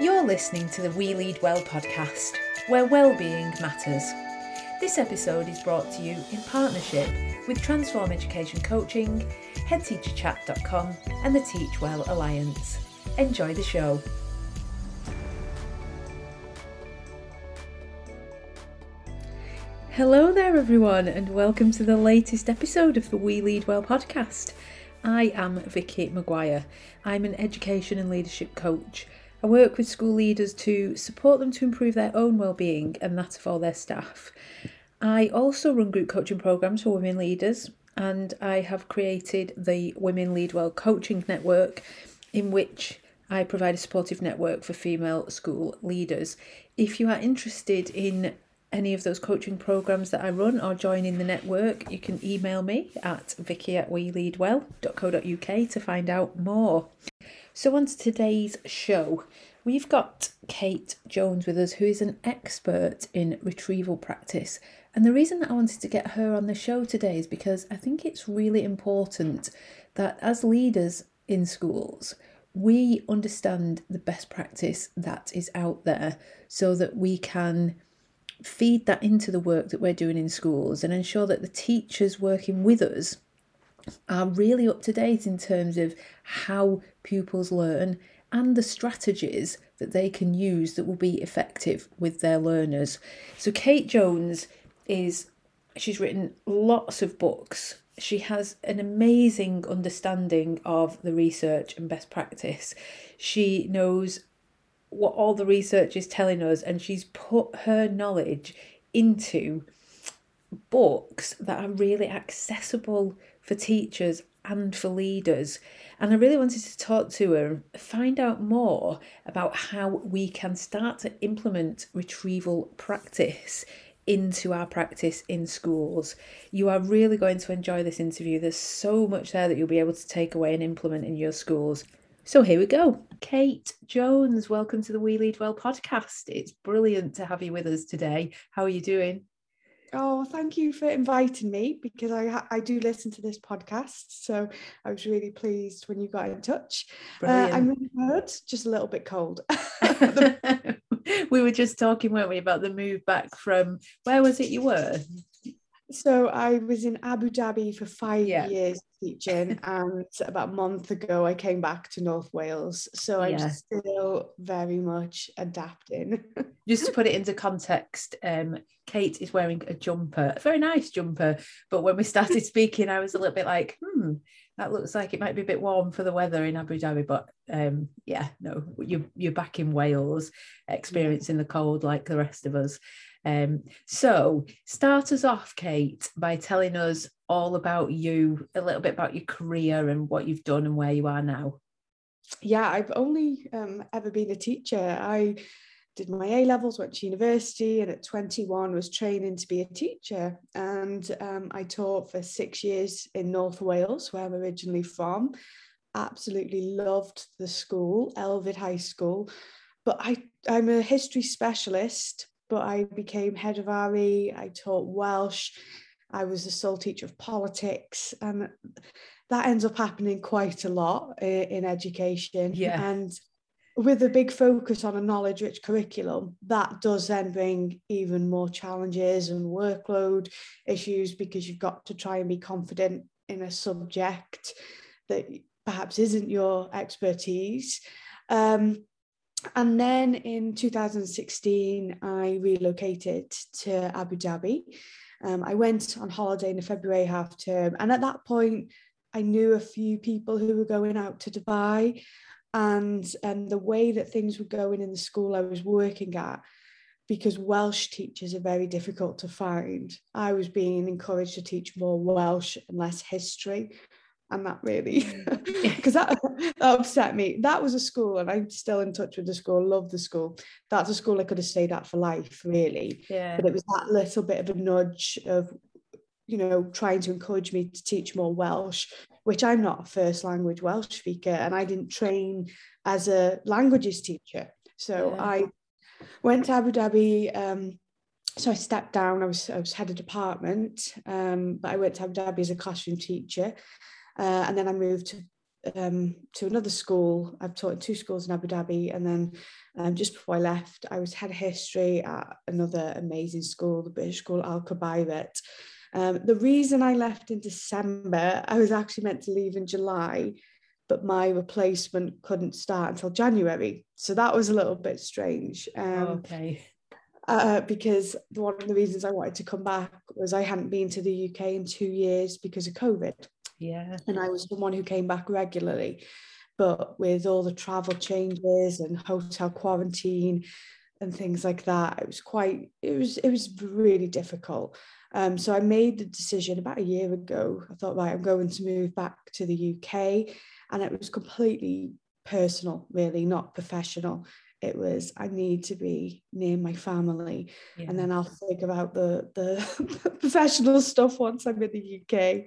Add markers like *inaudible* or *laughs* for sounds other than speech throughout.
You're listening to the We Lead Well podcast, where well-being matters. This episode is brought to you in partnership with Transform Education Coaching, HeadTeacherChat.com, and the Teach Well Alliance. Enjoy the show. Hello there, everyone, and welcome to the latest episode of the We Lead Well podcast. I am Vicky Maguire. I'm an education and leadership coach. I work with school leaders to support them to improve their own well-being and that of all their staff. I also run group coaching programs for women leaders, and I have created the Women Lead Well Coaching Network, in which I provide a supportive network for female school leaders. If you are interested in any of those coaching programs that I run or join in the network, you can email me at vicky at weleadwell.co.uk to find out more. So, on to today's show, we've got Kate Jones with us, who is an expert in retrieval practice. And the reason that I wanted to get her on the show today is because I think it's really important that as leaders in schools, we understand the best practice that is out there so that we can feed that into the work that we're doing in schools and ensure that the teachers working with us are really up to date in terms of how pupils learn and the strategies that they can use that will be effective with their learners. So, Kate Jones is, she's written lots of books. She has an amazing understanding of the research and best practice. She knows what all the research is telling us, and she's put her knowledge into books that are really accessible for teachers and for leaders. And I really wanted to talk to her, and find out more about how we can start to implement retrieval practice into our practice in schools. You are really going to enjoy this interview. There's so much there that you'll be able to take away and implement in your schools. So here we go. Kate Jones, welcome to the We Lead Well podcast. It's brilliant to have you with us today. How are you doing? Oh, thank you for inviting me because I I do listen to this podcast. So I was really pleased when you got in touch. Uh, I'm really good, just a little bit cold. *laughs* *laughs* we were just talking, weren't we, about the move back from where was it you were? So I was in Abu Dhabi for five yeah. years teaching, and about a month ago I came back to North Wales. So I'm yeah. still very much adapting. *laughs* Just to put it into context, um, Kate is wearing a jumper, a very nice jumper. But when we started *laughs* speaking, I was a little bit like, hmm, that looks like it might be a bit warm for the weather in Abu Dhabi. But um, yeah, no, you're you're back in Wales, experiencing the cold like the rest of us. Um, so, start us off, Kate, by telling us all about you, a little bit about your career and what you've done and where you are now. Yeah, I've only um, ever been a teacher. I did my A levels, went to university, and at 21 was training to be a teacher. And um, I taught for six years in North Wales, where I'm originally from. Absolutely loved the school, Elfed High School. But I, I'm a history specialist but I became head of RE, I taught Welsh, I was the sole teacher of politics, and that ends up happening quite a lot in, education. Yeah. And with a big focus on a knowledge rich curriculum, that does then bring even more challenges and workload issues because you've got to try and be confident in a subject that perhaps isn't your expertise. Um, and then in 2016, I relocated to Abu Dhabi. Um, I went on holiday in the February half term, and at that point, I knew a few people who were going out to Dubai, and and the way that things were going in the school I was working at, because Welsh teachers are very difficult to find. I was being encouraged to teach more Welsh and less history, and that really. Because mm. *laughs* that, that upset me. That was a school and i'm still in touch with the school love the school. That's a school i could have stayed at for life really. Yeah. But it was that little bit of a nudge of you know trying to encourage me to teach more welsh which i'm not a first language welsh speaker and i didn't train as a languages teacher. So yeah. i went to abu dhabi um, so I stepped down. I was I was head of department, um, but I went to Abu Dhabi as a classroom teacher, uh, and then I moved to um, to another school. I've taught in two schools in Abu Dhabi, and then um, just before I left, I was head of history at another amazing school, the British school Al Khubairat. Um, the reason I left in December, I was actually meant to leave in July, but my replacement couldn't start until January. So that was a little bit strange. Um, okay. Uh, because one of the reasons I wanted to come back was I hadn't been to the UK in two years because of COVID. Yeah. And I was someone who came back regularly. But with all the travel changes and hotel quarantine and things like that, it was quite, it was, it was really difficult. Um, so I made the decision about a year ago. I thought, right, I'm going to move back to the UK. And it was completely personal, really, not professional it was I need to be near my family, yeah. and then I'll think about the *laughs* the professional stuff once I'm in the UK.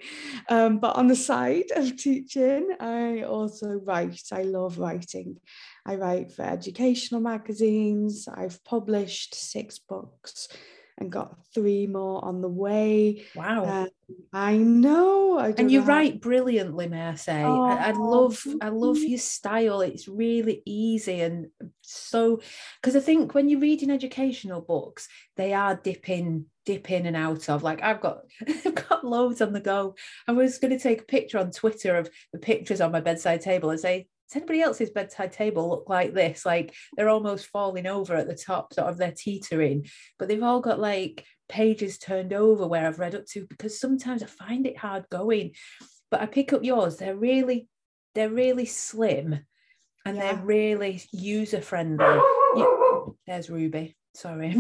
Um, but on the side of teaching, I also write. I love writing. I write for educational magazines. I've published six books and got three more on the way. Wow. Um, I know. I and you know write brilliantly, may I say. Oh, I, I, love I love your style. It's really easy and so because I think when you're reading educational books, they are dipping dip in and out of like I've got *laughs* I've got loads on the go. I was going to take a picture on Twitter of the pictures on my bedside table and say does anybody else's bedside table look like this? Like they're almost falling over at the top, sort of they're teetering, but they've all got like pages turned over where I've read up to because sometimes I find it hard going. But I pick up yours, they're really, they're really slim and yeah. they're really user friendly. You, there's Ruby. Sorry. *laughs*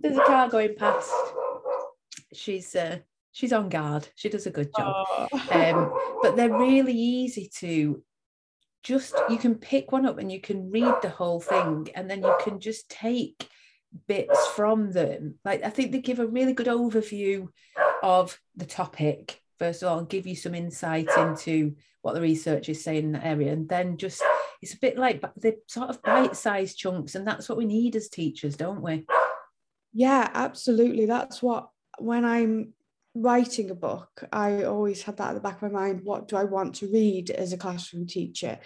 There's a car going past. She's uh, she's on guard. She does a good job. Oh. Um, *laughs* but they're really easy to just you can pick one up and you can read the whole thing and then you can just take bits from them. Like I think they give a really good overview of the topic first of all and give you some insight into what the research is saying in that area and then just it's a bit like the sort of bite-sized chunks and that's what we need as teachers don't we yeah absolutely that's what when i'm writing a book, I always had that at the back of my mind. What do I want to read as a classroom teacher?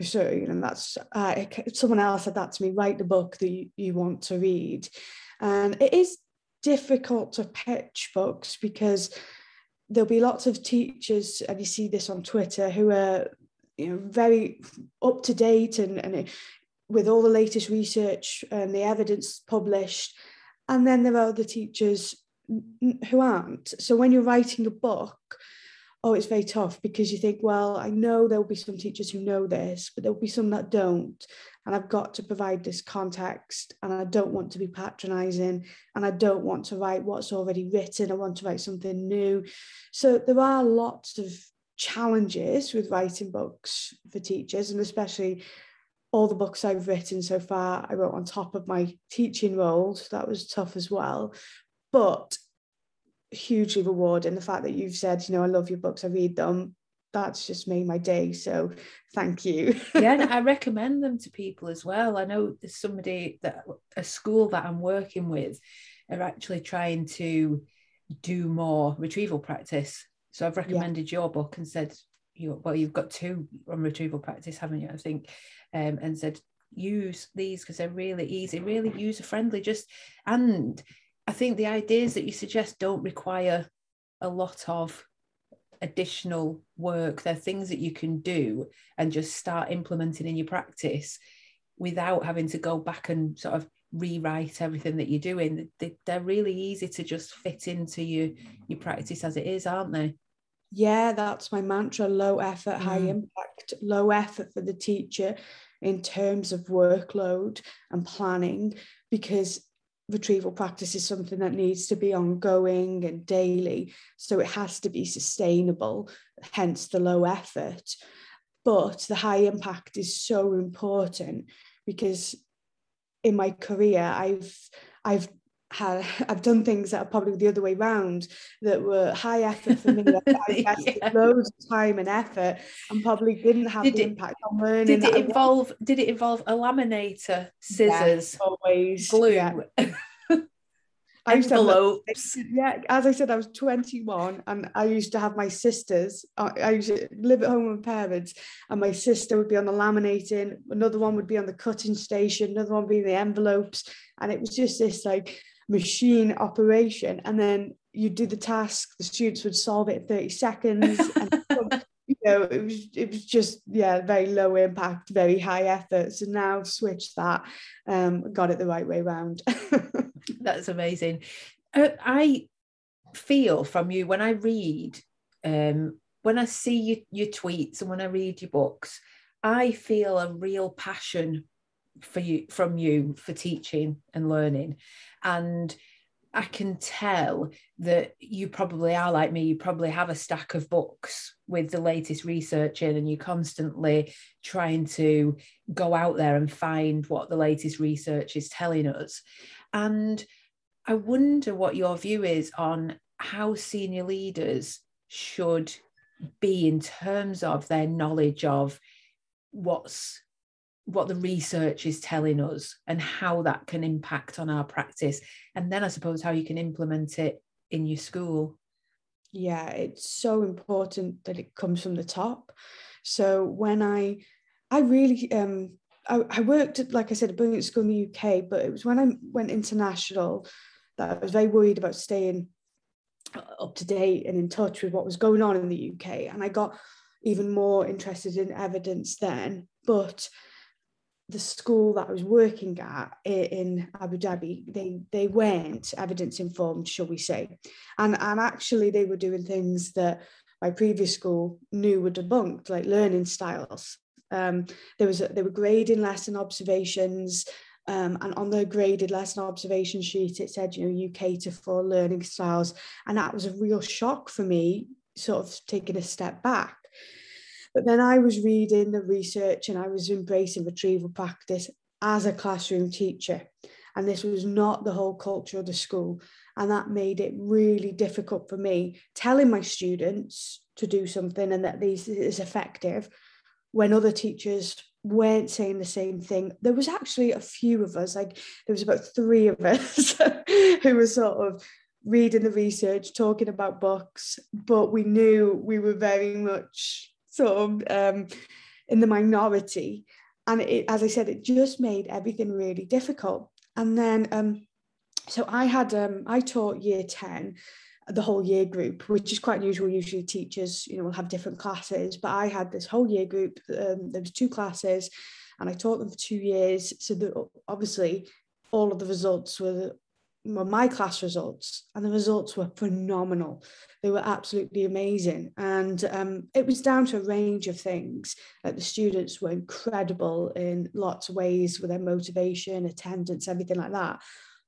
So, you know, that's uh, someone else said that to me write the book that you, you want to read. And it is difficult to pitch books because there'll be lots of teachers, and you see this on Twitter, who are you know very up to date and, and with all the latest research and the evidence published. And then there are other teachers who aren't. So when you're writing a book, oh, it's very tough because you think, well, I know there'll be some teachers who know this, but there'll be some that don't. And I've got to provide this context, and I don't want to be patronizing, and I don't want to write what's already written. I want to write something new. So there are lots of challenges with writing books for teachers, and especially all the books I've written so far, I wrote on top of my teaching role. So that was tough as well but hugely rewarding the fact that you've said you know i love your books i read them. That's just made my day so thank you. *laughs* Yeah i recommend them to people as well. I know there's somebody that a school that i'm working with are actually trying to do more retrieval practice. So i've recommended yeah. your book and said you well you've got two on retrieval practice haven't you? I think um, and said use these because they're really easy really user friendly just and I think the ideas that you suggest don't require a lot of additional work. They're things that you can do and just start implementing in your practice without having to go back and sort of rewrite everything that you're doing. They, are really easy to just fit into your, your practice as it is, aren't they? Yeah, that's my mantra low effort, mm. high impact, low effort for the teacher in terms of workload and planning because retrieval practice is something that needs to be ongoing and daily. So it has to be sustainable, hence the low effort. But the high impact is so important because in my career, I've I've had *laughs* I've done things that are probably the other way around that were high effort for me. *laughs* I invested yeah. loads of time and effort and probably didn't have did the it, impact on learning. Did it involve did it involve a laminator, scissors, always glue? Yeah. *laughs* I used Envelopes. to have, yeah, as I said, I was 21 and I used to have my sisters. I, used to live at home with my parents, and my sister would be on the laminating, another one would be on the cutting station, another one would be the envelopes. And it was just this like machine operation. And then you do the task, the students would solve it in 30 seconds. and *laughs* you know, it was it was just yeah, very low impact, very high effort. So now switch that, um, got it the right way around. *laughs* That's amazing. Uh, I feel from you when I read, um, when I see you, your tweets and when I read your books, I feel a real passion for you from you for teaching and learning, and I can tell that you probably are like me. You probably have a stack of books with the latest research in, and you're constantly trying to go out there and find what the latest research is telling us. And I wonder what your view is on how senior leaders should be in terms of their knowledge of what's what the research is telling us and how that can impact on our practice and then i suppose how you can implement it in your school yeah it's so important that it comes from the top so when i i really um I, I worked at, like I said, a brilliant school in the UK, but it was when I went international that I was very worried about staying up to date and in touch with what was going on in the UK. And I got even more interested in evidence then. But the school that I was working at in Abu Dhabi, they they weren't evidence informed, shall we say, and and actually they were doing things that my previous school knew were debunked, like learning styles. Um, there was a, they were grading lesson observations, um, and on the graded lesson observation sheet, it said, you know, you cater for learning styles, and that was a real shock for me, sort of taking a step back. But then I was reading the research and I was embracing retrieval practice as a classroom teacher. And this was not the whole culture of the school. And that made it really difficult for me telling my students to do something and that this is effective when other teachers weren't saying the same thing. There was actually a few of us, like there was about three of *laughs* us who were sort of reading the research, talking about books, but we knew we were very much sort of um, in the minority. And it, as I said, it just made everything really difficult. And then, um, so I had, um, I taught year 10 the whole year group, which is quite unusual. Usually teachers, you know, will have different classes, but I had this whole year group. Um, there was two classes, and I taught them for two years. So that obviously, all of the results were were my class results, and the results were phenomenal. They were absolutely amazing, and um, it was down to a range of things. Like the students were incredible in lots of ways with their motivation, attendance, everything like that.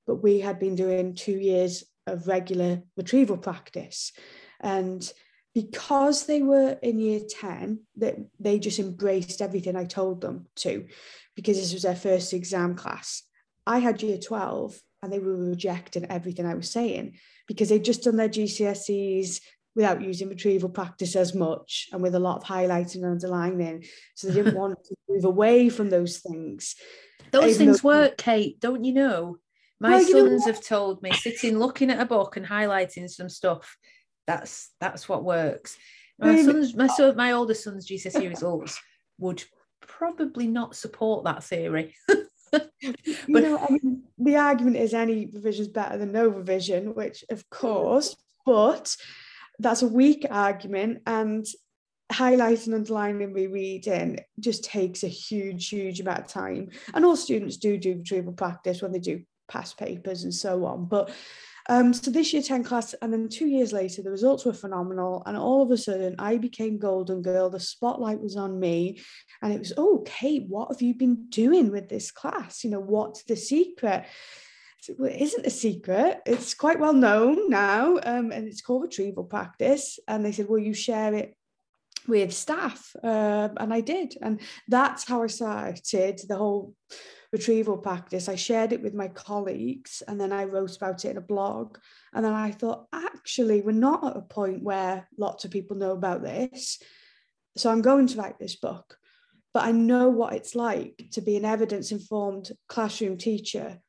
But we had been doing two years of regular retrieval practice. And because they were in year 10, that they just embraced everything I told them to, because this was their first exam class. I had year 12 and they were rejecting everything I was saying because they'd just done their GCSEs without using retrieval practice as much and with a lot of highlighting and underlining. So they didn't *laughs* want to move away from those things. Those things though- work, Kate, don't you know? My well, sons have told me sitting looking at a book and highlighting some stuff. That's that's what works. My son's my son, my older son's GCSE results would probably not support that theory. *laughs* *laughs* but you know, I mean, the argument is any revision is better than no revision, which of mm. course, but that's a weak argument, and highlighting, underlining, rereading just takes a huge, huge amount of time. And all students do do retrieval practice when they do past papers and so on. But um, so this year 10 class, and then two years later, the results were phenomenal. And all of a sudden, I became Golden Girl. The spotlight was on me. And it was, oh, Kate, what have you been doing with this class? You know, what's the secret? it isn't a secret. It's quite well known now. Um, and it's called retrieval practice. And they said, well, you share it with staff. Uh, and I did. And that's how I started the whole retrieval practice. I shared it with my colleagues and then I wrote about it in a blog. And then I thought, actually, we're not at a point where lots of people know about this. So I'm going to write this book. But I know what it's like to be an evidence informed classroom teacher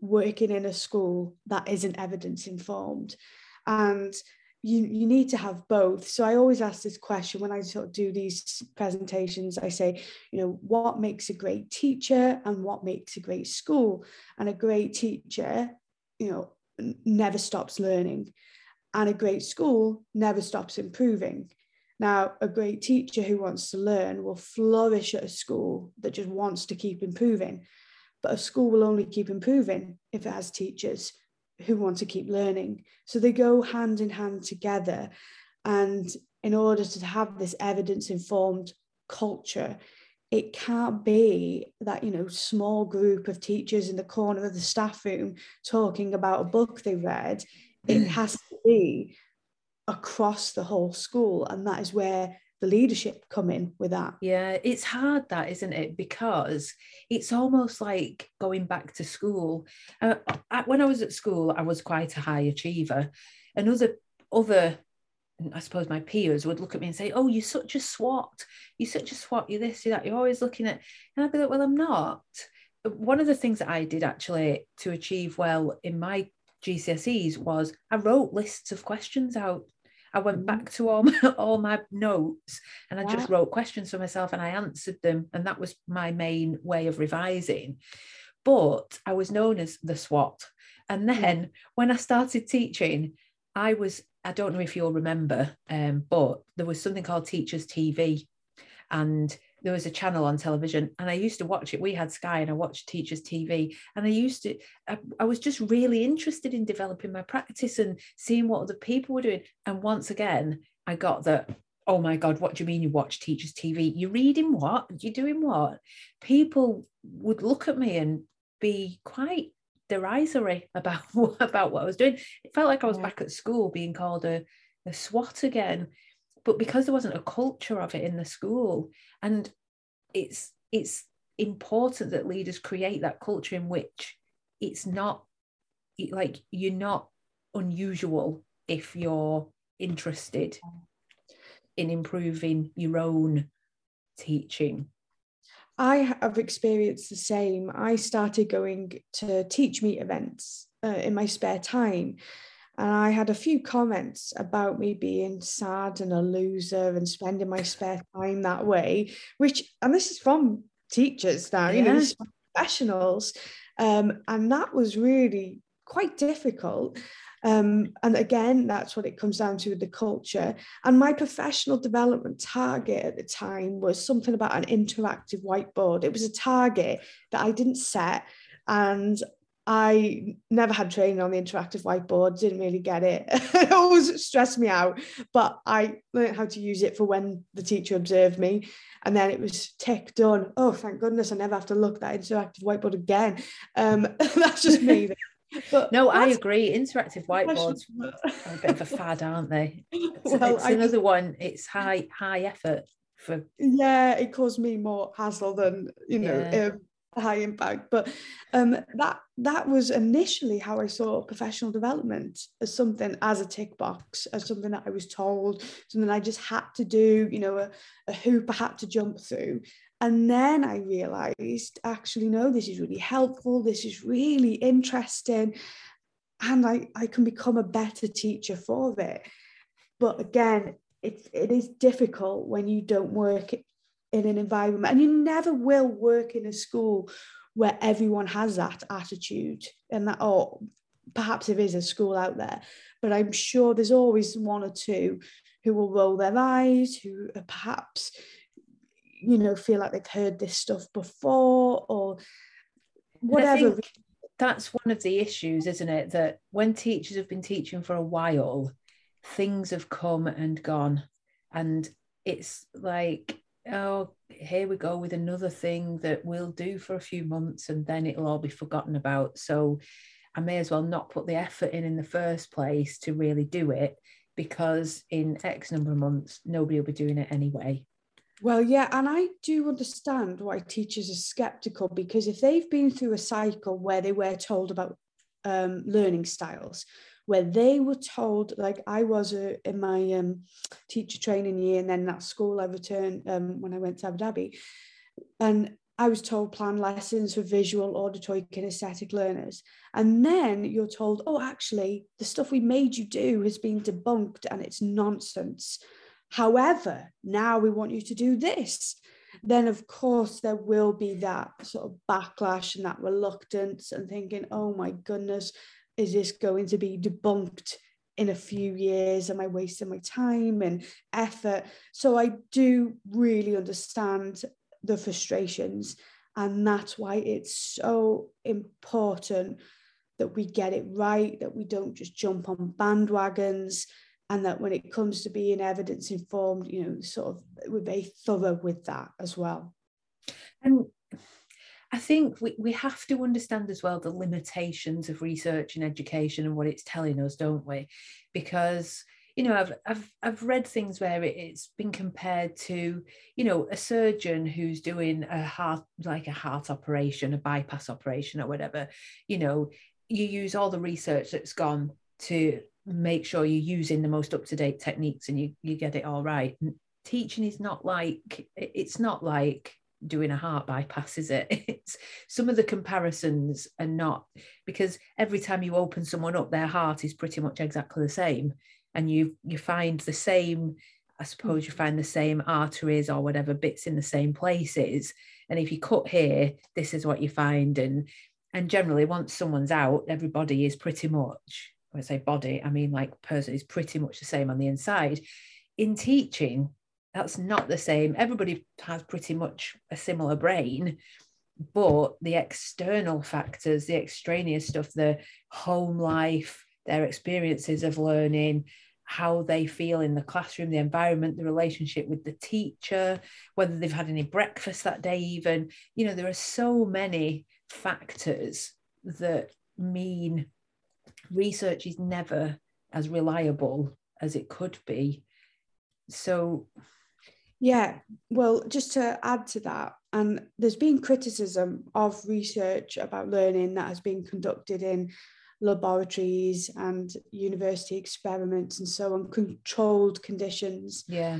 working in a school that isn't evidence informed and you you need to have both. So i always ask this question when i sort of do these presentations i say you know what makes a great teacher and what makes a great school? And a great teacher you know never stops learning. And a great school never stops improving. Now a great teacher who wants to learn will flourish at a school that just wants to keep improving. But a school will only keep improving if it has teachers who want to keep learning. So they go hand in hand together. And in order to have this evidence informed culture, it can't be that you know small group of teachers in the corner of the staff room talking about a book they read it mm. has to be across the whole school and that is where the leadership come in with that. Yeah, it's hard that, isn't it? Because it's almost like going back to school. Uh, when I was at school, I was quite a high achiever, and other other. I suppose my peers would look at me and say, "Oh, you're such a swot. You're such a swot. You're this. You're that. You're always looking at." And I'd be like, "Well, I'm not." One of the things that I did actually to achieve well in my GCSEs was I wrote lists of questions out I went mm-hmm. back to all my, *laughs* all my notes and I yeah. just wrote questions for myself and I answered them. And that was my main way of revising. But I was known as the swot. And mm. then when I started teaching, I was, I don't know if you'll remember, um, but there was something called Teachers TV. And there was a channel on television and I used to watch it. We had Sky and I watched Teachers TV. And I used to, I, I, was just really interested in developing my practice and seeing what other people were doing. And once again, I got that, oh my God, what do you mean you watch Teachers TV? You're reading what? You're doing what? People would look at me and be quite derisory *laughs* about, about what I was doing. It felt like I was back at school being called a, a swot again but because there wasn't a culture of it in the school and it's it's important that leaders create that culture in which it's not like you're not unusual if you're interested in improving your own teaching I have experienced the same. I started going to TeachMeet events uh, in my spare time and I had a few comments about me being sad and a loser and spending my spare time that way, which, and this is from teachers now, yeah. you know, professionals. Um, and that was really quite difficult. Um, and again, that's what it comes down to with the culture. And my professional development target at the time was something about an interactive whiteboard. It was a target that I didn't set. And I never had training on the interactive whiteboard, didn't really get it. *laughs* it always stressed me out, but I learned how to use it for when the teacher observed me. And then it was tick done. Oh, thank goodness I never have to look that interactive whiteboard again. Um, *laughs* that's just me. *laughs* But no, I agree. Interactive whiteboards are a bit of a fad, aren't they? It's, well, it's another one. It's high high effort for. Yeah, it caused me more hassle than you know yeah. um, high impact. But um, that that was initially how I saw professional development as something as a tick box as something that I was told something I just had to do you know a, a hoop I had to jump through. And then I realized actually no this is really helpful this is really interesting and I, I can become a better teacher for it. But again it, it is difficult when you don't work in an environment. And you never will work in a school where everyone has that attitude and that or perhaps there is a school out there but i'm sure there's always one or two who will roll their eyes who perhaps you know feel like they've heard this stuff before or whatever that's one of the issues isn't it? That when teachers have been teaching for a while things have come and gone. And it's like oh, here we go with another thing that we'll do for a few months and then it'll all be forgotten about. So I may as well not put the effort in in the first place to really do it because in X number of months, nobody will be doing it anyway. Well, yeah, and I do understand why teachers are skeptical because if they've been through a cycle where they were told about um, learning styles, where they were told, like I was uh, in my um, teacher training year, and then that school I returned um, when I went to Abu Dhabi, and I was told plan lessons for visual, auditory, kinesthetic learners. And then you're told, oh, actually, the stuff we made you do has been debunked and it's nonsense. However, now we want you to do this. Then, of course, there will be that sort of backlash and that reluctance and thinking, oh my goodness, is this going to be debunked in a few years? Am I wasting my time and effort? So I do really understand the frustrations. And that's why it's so important that we get it right, that we don't just jump on bandwagons, and that when it comes to being evidence informed, you know, sort of we're very thorough with that as well. And I think we, we have to understand as well the limitations of research and education and what it's telling us, don't we? Because you know, I've I've I've read things where it, has been compared to, you know, a surgeon who's doing a heart like a heart operation, a bypass operation, or whatever. You know, you use all the research that's gone to make sure you're using the most up to date techniques and you you get it all right. Teaching is not like it's not like doing a heart bypass is it *laughs* it's some of the comparisons are not because every time you open someone up their heart is pretty much exactly the same and you you find the same I suppose you find the same arteries or whatever bits in the same places. And if you cut here, this is what you find. And and generally, once someone's out, everybody is pretty much, when I say body, I mean like person is pretty much the same on the inside. In teaching, that's not the same. Everybody has pretty much a similar brain, but the external factors, the extraneous stuff, the home life, their experiences of learning, how they feel in the classroom, the environment, the relationship with the teacher, whether they've had any breakfast that day, even. You know, there are so many factors that mean research is never as reliable as it could be. So, yeah, well, just to add to that, and there's been criticism of research about learning that has been conducted in laboratories and university experiments and so on, controlled conditions. Yeah.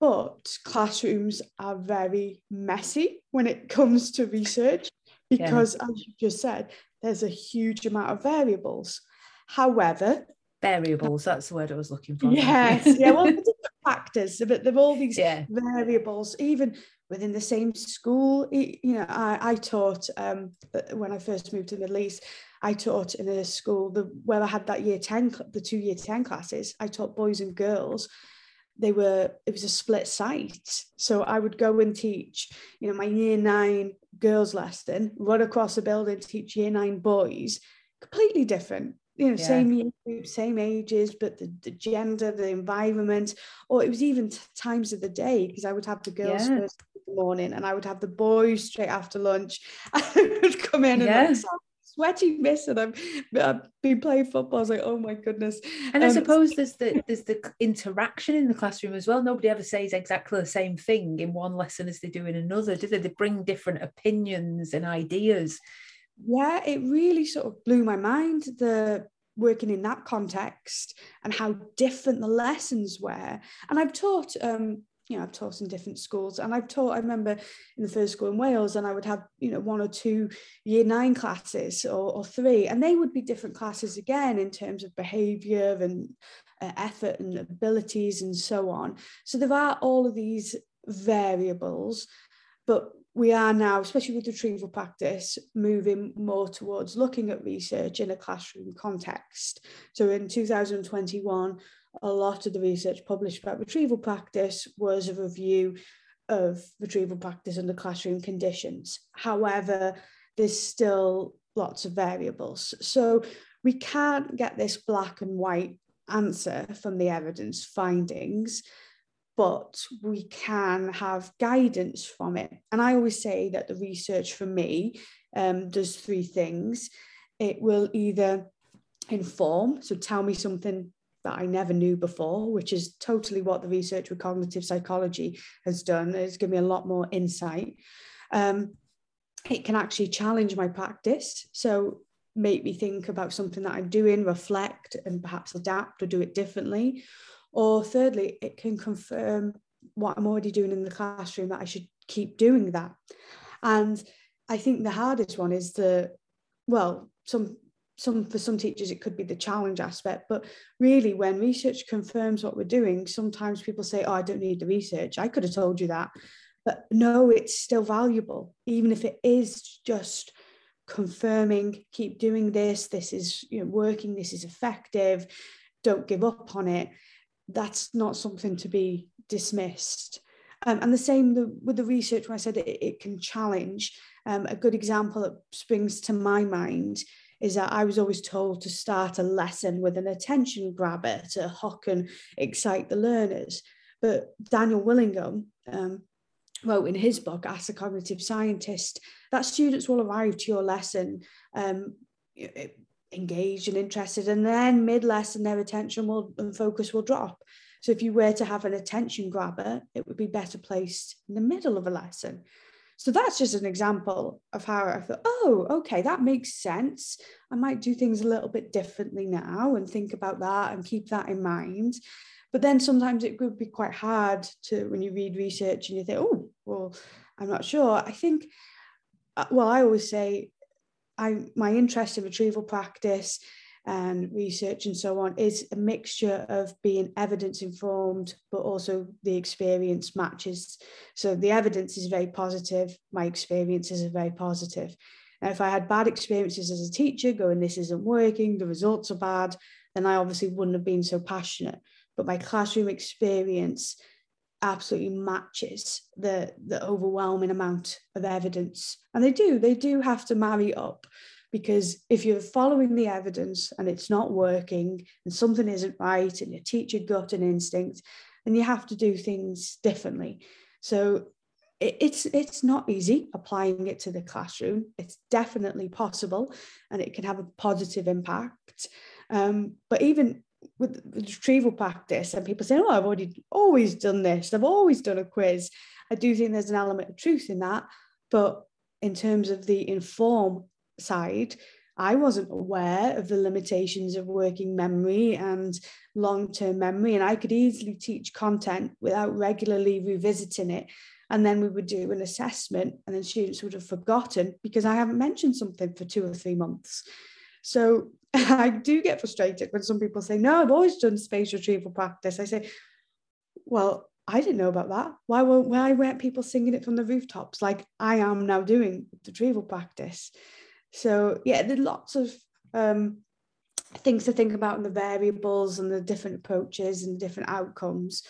But classrooms are very messy when it comes to research because, yeah. as you just said, there's a huge amount of variables. However, variables, uh, that's the word I was looking for. Yes, *laughs* yeah, well, factors, but there are all these yeah. variables, even within the same school. You know, I, I taught um, when I first moved to the Middle East, I taught in a school the, where I had that year 10, the two year 10 classes. I taught boys and girls. They were, it was a split site. So I would go and teach, you know, my year nine girls lesson, run across the building, teach year nine boys, completely different you know, yeah. same year group, same ages, but the, the gender, the environment, or it was even t- times of the day because I would have the girls yeah. first morning and I would have the boys straight after lunch. *laughs* I would come in and yeah. like, sweaty mess and I've, I've been playing football. I was like, oh my goodness. And um, I suppose there's the there's the interaction in the classroom as well. Nobody ever says exactly the same thing in one lesson as they do in another, do they? They bring different opinions and ideas. Yeah, it really sort of blew my mind the working in that context and how different the lessons were. And I've taught um, you know, I've taught in different schools and I've taught, I remember in the first school in Wales and I would have, you know, one or two year nine classes or, or three, and they would be different classes again in terms of behavior and uh, effort and abilities and so on. So there are all of these variables, but we are now, especially with retrieval practice, moving more towards looking at research in a classroom context. So in 2021, a lot of the research published about retrieval practice was a review of retrieval practice under classroom conditions. However, there's still lots of variables. So we can't get this black and white answer from the evidence findings, but we can have guidance from it. And I always say that the research for me um, does three things. It will either inform, so tell me something that I never knew before, which is totally what the research with cognitive psychology has done. It's given me a lot more insight. Um, it can actually challenge my practice. So make me think about something that I'm doing, reflect, and perhaps adapt or do it differently. Or thirdly, it can confirm what I'm already doing in the classroom that I should keep doing that. And I think the hardest one is the, well, some some for some teachers it could be the challenge aspect but really when research confirms what we're doing sometimes people say oh i don't need the research. I could have told you that. But no it's still valuable even if it is just confirming keep doing this. This is you know working. This is effective. Don't give up on it that's not something to be dismissed um, and the same the, with the research when i said it, it can challenge um, a good example that springs to my mind is that I was always told to start a lesson with an attention grabber to hook and excite the learners. But Daniel Willingham um, wrote in his book, Ask a Cognitive Scientist, that students will arrive to your lesson um, engaged and interested, and then mid lesson, their attention will and focus will drop. So if you were to have an attention grabber, it would be better placed in the middle of a lesson. So that's just an example of how I thought, oh, okay, that makes sense. I might do things a little bit differently now and think about that and keep that in mind. But then sometimes it could be quite hard to when you read research and you think, oh, well, I'm not sure. I think, uh, well, I always say I my interest in retrieval practice and research and so on is a mixture of being evidence informed, but also the experience matches. So the evidence is very positive, my experiences are very positive. And if I had bad experiences as a teacher, going, this isn't working, the results are bad, then I obviously wouldn't have been so passionate. But my classroom experience absolutely matches the, the overwhelming amount of evidence. And they do, they do have to marry up because if you're following the evidence and it's not working and something isn't right and you teach your gut and instinct, then you have to do things differently. So it, it's it's not easy applying it to the classroom. It's definitely possible and it can have a positive impact. Um, but even with retrieval practice and people saying, oh, I've already always done this, I've always done a quiz. I do think there's an element of truth in that. But in terms of the inform side, I wasn't aware of the limitations of working memory and long term memory. And I could easily teach content without regularly revisiting it. And then we would do an assessment, and then students would have forgotten because I haven't mentioned something for two or three months. So *laughs* I do get frustrated when some people say, No, I've always done space retrieval practice. I say, Well, I didn't know about that. Why weren't, why weren't people singing it from the rooftops like I am now doing retrieval practice? So yeah, there's lots of um, things to think about and the variables and the different approaches and different outcomes.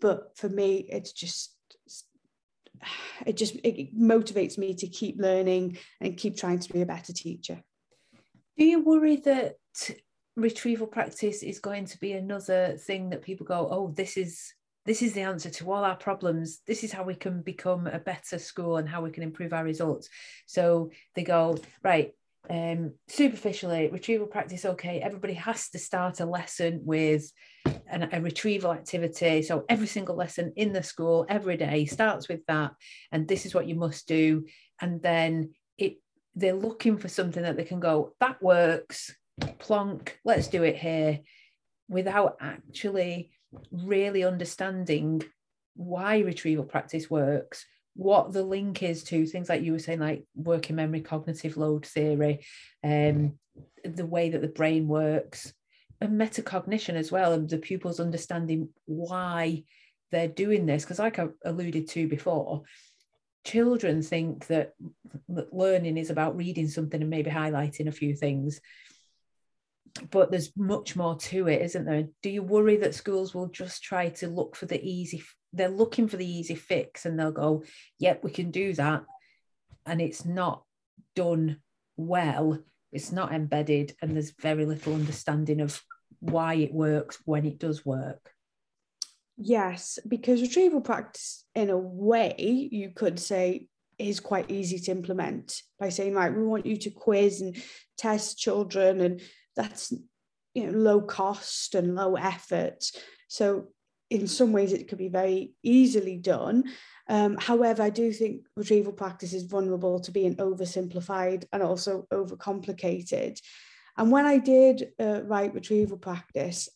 But for me, it's just it just it motivates me to keep learning and keep trying to be a better teacher. Do you worry that retrieval practice is going to be another thing that people go, oh, this is this is the answer to all our problems. This is how we can become a better school and how we can improve our results. So they go, right, um, superficially, retrieval practice, okay, everybody has to start a lesson with an, a retrieval activity. So every single lesson in the school every day starts with that. And this is what you must do. And then it they're looking for something that they can go, that works, plonk, let's do it here, without actually really understanding why retrieval practice works, what the link is to things like you were saying, like working memory, cognitive load theory, um, the way that the brain works, and metacognition as well, and the pupils understanding why they're doing this. Because, like I alluded to before, children think that learning is about reading something and maybe highlighting a few things but there's much more to it, isn't there? Do you worry that schools will just try to look for the easy? They're looking for the easy fix, and they'll go, "Yep, we can do that," and it's not done well. It's not embedded, and there's very little understanding of why it works when it does work. Yes, because retrieval practice, in a way, you could say is quite easy to implement by saying, right, we want you to quiz and test children and that's you know low cost and low effort. So in some ways it could be very easily done. Um, however i do think retrieval practice is vulnerable to being oversimplified and also overcomplicated. And when i did uh, write retrieval practice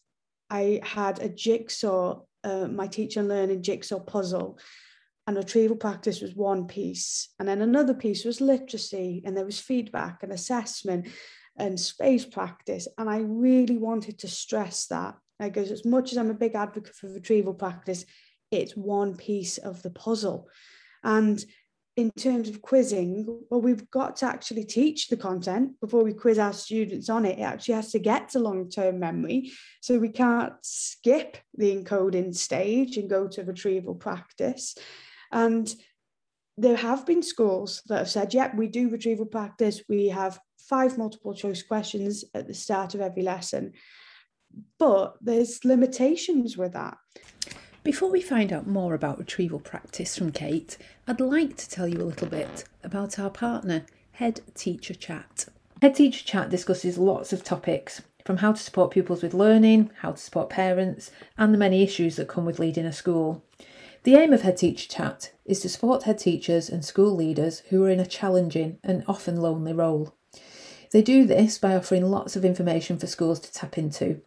i had a jigsaw uh, my teacher learning jigsaw puzzle and retrieval practice was one piece. And then another piece was literacy, and there was feedback and assessment and space practice. And I really wanted to stress that because as much as I'm a big advocate for retrieval practice, it's one piece of the puzzle. And in terms of quizzing, well, we've got to actually teach the content before we quiz our students on it. It actually has to get to long term memory. So we can't skip the encoding stage and go to retrieval practice. And there have been schools that have said, yeah, we do retrieval practice. We have five multiple choice questions at the start of every lesson. But there's limitations with that. Before we find out more about retrieval practice from Kate, I'd like to tell you a little bit about our partner, Head Teacher Chat. Head Teacher Chat discusses lots of topics, from how to support pupils with learning, how to support parents, and the many issues that come with leading a school. The aim of Head Teacher Chat is to support head teachers and school leaders who are in a challenging and often lonely role. They do this by offering lots of information for schools to tap into,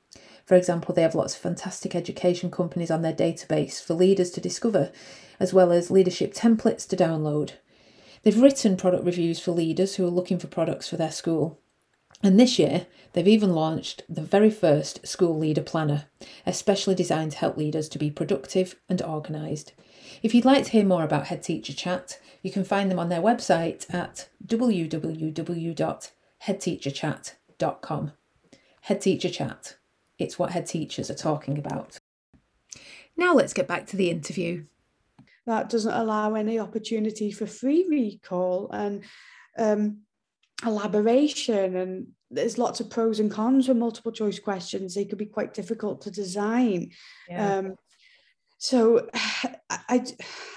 for example, they have lots of fantastic education companies on their database for leaders to discover, as well as leadership templates to download. They've written product reviews for leaders who are looking for products for their school. And this year, they've even launched the very first School Leader Planner, especially designed to help leaders to be productive and organised. If you'd like to hear more about Head Teacher Chat, you can find them on their website at www.headteacherchat.com. Head Teacher Chat it's what her teachers are talking about. Now let's get back to the interview. That doesn't allow any opportunity for free recall and um, elaboration and there's lots of pros and cons with multiple choice questions they could be quite difficult to design yeah. um, so *sighs* I,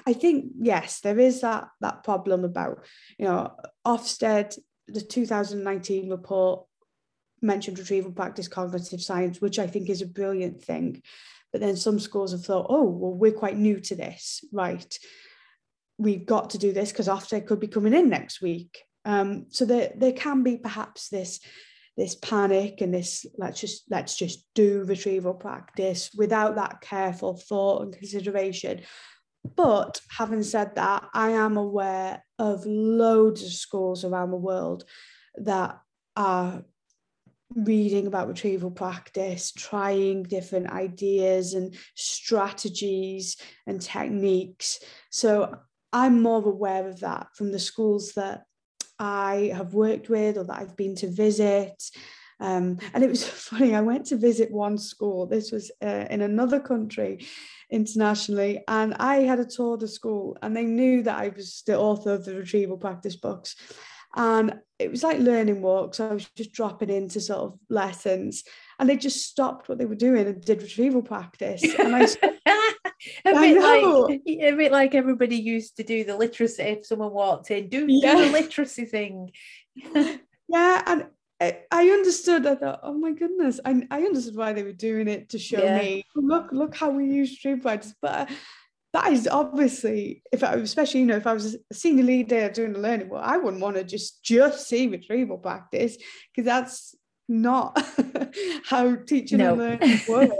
I think yes there is that that problem about you know ofsted the 2019 report mentioned retrieval practice cognitive science, which I think is a brilliant thing. But then some schools have thought, oh, well, we're quite new to this, right? We've got to do this because Ofsted could be coming in next week. Um, so there, there can be perhaps this this panic and this let's just let's just do retrieval practice without that careful thought and consideration but having said that i am aware of loads of schools around the world that are reading about retrieval practice, trying different ideas and strategies and techniques. So I'm more aware of that from the schools that I have worked with or that I've been to visit. Um, and it was *laughs* funny, I went to visit one school. This was uh, in another country internationally. And I had a tour of the school, and they knew that I was the author of the retrieval practice books. And it was like learning walks. I was just dropping into sort of lessons and they just stopped what they were doing and did retrieval practice. And I, *laughs* a bit like *laughs* a bit like everybody used to do the literacy if someone walked in, do, yeah. do the literacy thing. *laughs* yeah, and I understood. I thought, oh my goodness, I, I understood why they were doing it to show yeah. me. Look, look how we use retrieval practice. But that is obviously if I especially you know if I was a senior leader doing the learning well I wouldn't want to just just see retrieval practice because that's not *laughs* how teaching no. and learning *laughs* works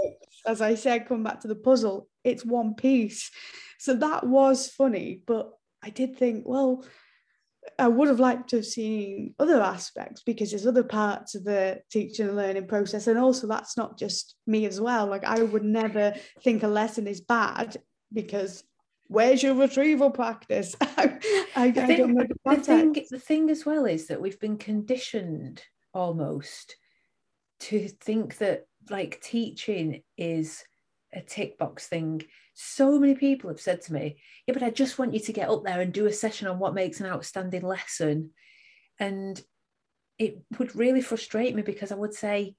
as I said come back to the puzzle it's one piece so that was funny but I did think well I would have liked to have seen other aspects because there's other parts of the teaching and learning process. And also, that's not just me as well. Like, I would never think a lesson is bad because where's your retrieval practice? *laughs* I, I, I think, don't know the, the thing. The thing as well is that we've been conditioned almost to think that like teaching is a tick box thing. So many people have said to me, "Yeah, but I just want you to get up there and do a session on what makes an outstanding lesson," and it would really frustrate me because I would say,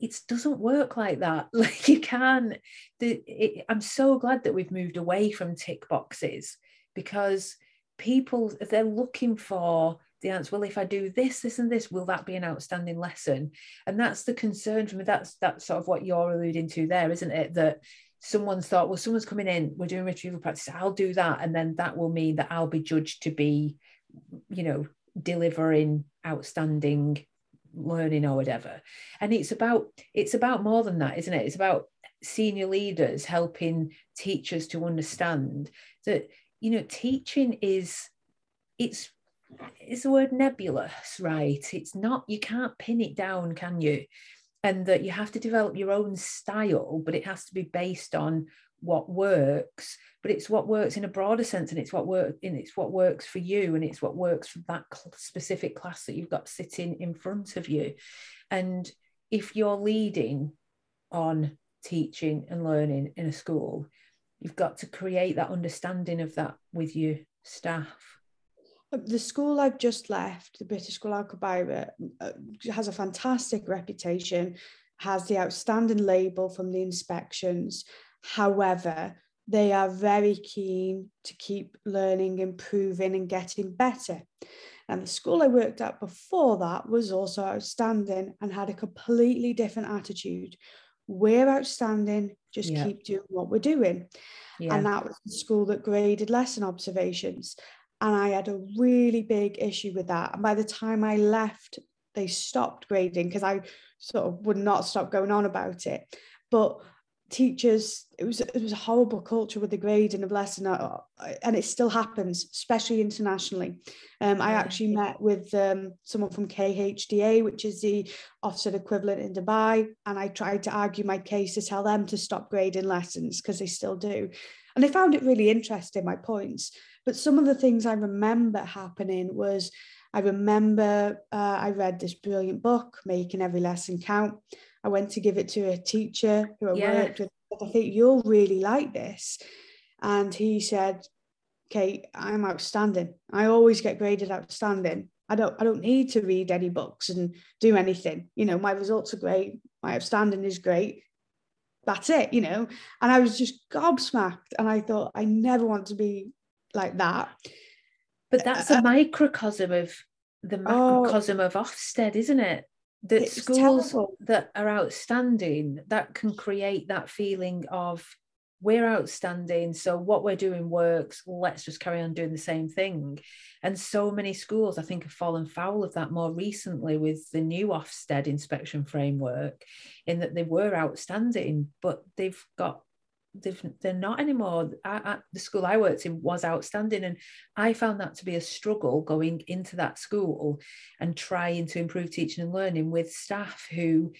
it doesn't work like that. *laughs* Like you can't the, it, i'm so glad that we've moved away from tick boxes because people they're looking for the answer well if i do this this and this will that be an outstanding lesson? And that's the concern for me. That's that's sort of what you're alluding to there isn't it? That someone's thought well someone's coming in we're doing retrieval practice i'll do that. And then that will mean that i'll be judged to be you know delivering outstanding learning or whatever and it's about it's about more than that isn't it it's about senior leaders helping teachers to understand that you know, teaching is it's it's the word nebulous, right? It's not, you can't pin it down, can you? And that you have to develop your own style, but it has to be based on what works but it's what works in a broader sense and it's what work and it's what works for you and it's what works for that specific class that you've got sitting in front of you and if you're leading on teaching and learning in a school you've got to create that understanding of that with your staff the school I've just left, the British School Al Khubairat, uh, has a fantastic reputation, has the outstanding label from the inspections. However, they are very keen to keep learning, improving, and getting better. And the school I worked at before that was also outstanding and had a completely different attitude. We're outstanding, just yeah. keep doing what we're doing. Yeah. And that was the school that graded lesson observations. And I had a really big issue with that. And by the time I left, they stopped grading because I sort of would not stop going on about it. But teachers it was it was a horrible culture with the grading of lesson and it still happens especially internationally. Um, i actually met with um, someone from khda which is the Ofsted equivalent in dubai and i tried to argue my case to tell them to stop grading lessons because they still do. And they found it really interesting my points. But some of the things i remember happening was i remember uh, i read this brilliant book making every lesson count I went to give it to a teacher who I yeah. worked with. I think you'll really like this. And he said, Kate, I'm outstanding. I always get graded outstanding. I don't I don't need to read any books and do anything. You know, my results are great. My outstanding is great. That's it, you know. And I was just gobsmacked. And I thought, I never want to be like that. But that's uh, a uh, microcosm of the macrocosm oh, of Ofsted, isn't it? The it's schools terrible. that are outstanding that can create that feeling of we're outstanding so what we're doing works let's just carry on doing the same thing and so many schools i think have fallen foul of that more recently with the new ofsted inspection framework in that they were outstanding but they've got they're not anymore. I, I, the school I worked in was outstanding, and I found that to be a struggle going into that school and trying to improve teaching and learning with staff who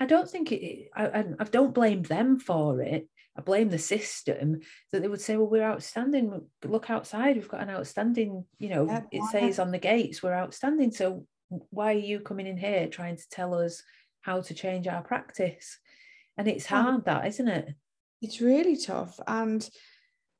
I don't think it. I, I don't blame them for it. I blame the system that they would say, "Well, we're outstanding. Look outside. We've got an outstanding. You know, yeah, it says on the gates we're outstanding. So why are you coming in here trying to tell us how to change our practice?" And it's hard, that isn't it? It's really tough. And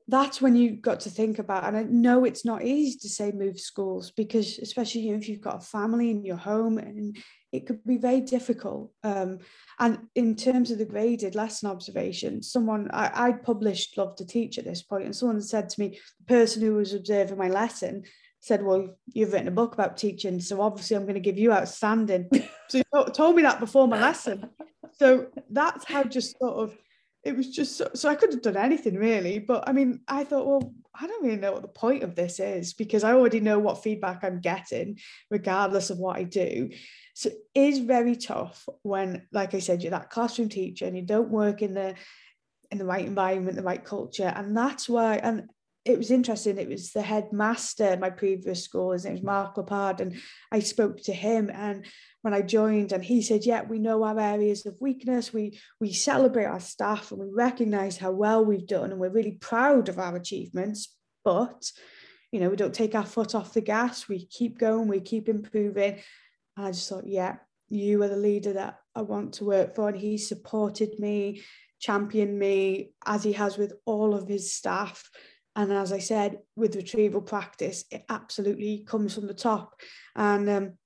that's when you got to think about and i know it's not easy to say move schools because especially you know, if you've got a family in your home and it could be very difficult um, and in terms of the graded lesson observation someone I, I published love to teach at this point and someone said to me the person who was observing my lesson said well you've written a book about teaching so obviously i'm going to give you outstanding. *laughs* So you told me that before my lesson. *laughs* So that's how just sort of it was just so, so I could have done anything really. But I mean, I thought, well, I don't really know what the point of this is because I already know what feedback I'm getting, regardless of what I do. So it is very tough when, like I said, you're that classroom teacher and you don't work in the in the right environment, the right culture. And that's why, and it was interesting. It was the headmaster in my previous school. His name was Mark Lepard, and I spoke to him. And when I joined, and he said, "Yeah, we know our areas of weakness. We we celebrate our staff, and we recognise how well we've done, and we're really proud of our achievements. But you know, we don't take our foot off the gas. We keep going. We keep improving." And I just thought, "Yeah, you are the leader that I want to work for." And he supported me, championed me, as he has with all of his staff. And as I said, with retrieval practice, it absolutely comes from the top. And um,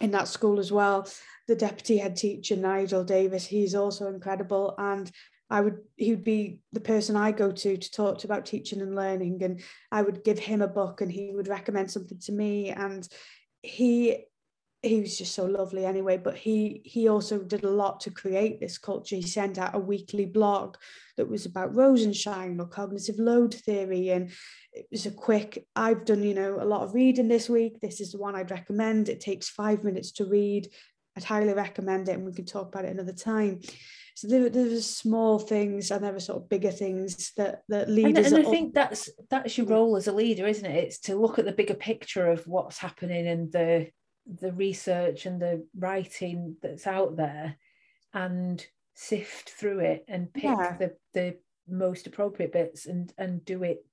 in that school as well. The deputy head teacher, Nigel Davis, he's also incredible. And I would he would be the person I go to to talk to about teaching and learning. And I would give him a book and he would recommend something to me. And he he was just so lovely anyway but he he also did a lot to create this culture he sent out a weekly blog that was about rosenshine or cognitive load theory and it was a quick i've done you know a lot of reading this week this is the one i'd recommend it takes five minutes to read i'd highly recommend it and we can talk about it another time So there, there's small things and there are sort of bigger things that that leaders. And, and I think that's that's your role as a leader, isn't it? It's to look at the bigger picture of what's happening and the the research and the writing that's out there, and sift through it and pick yeah. the the most appropriate bits and and do it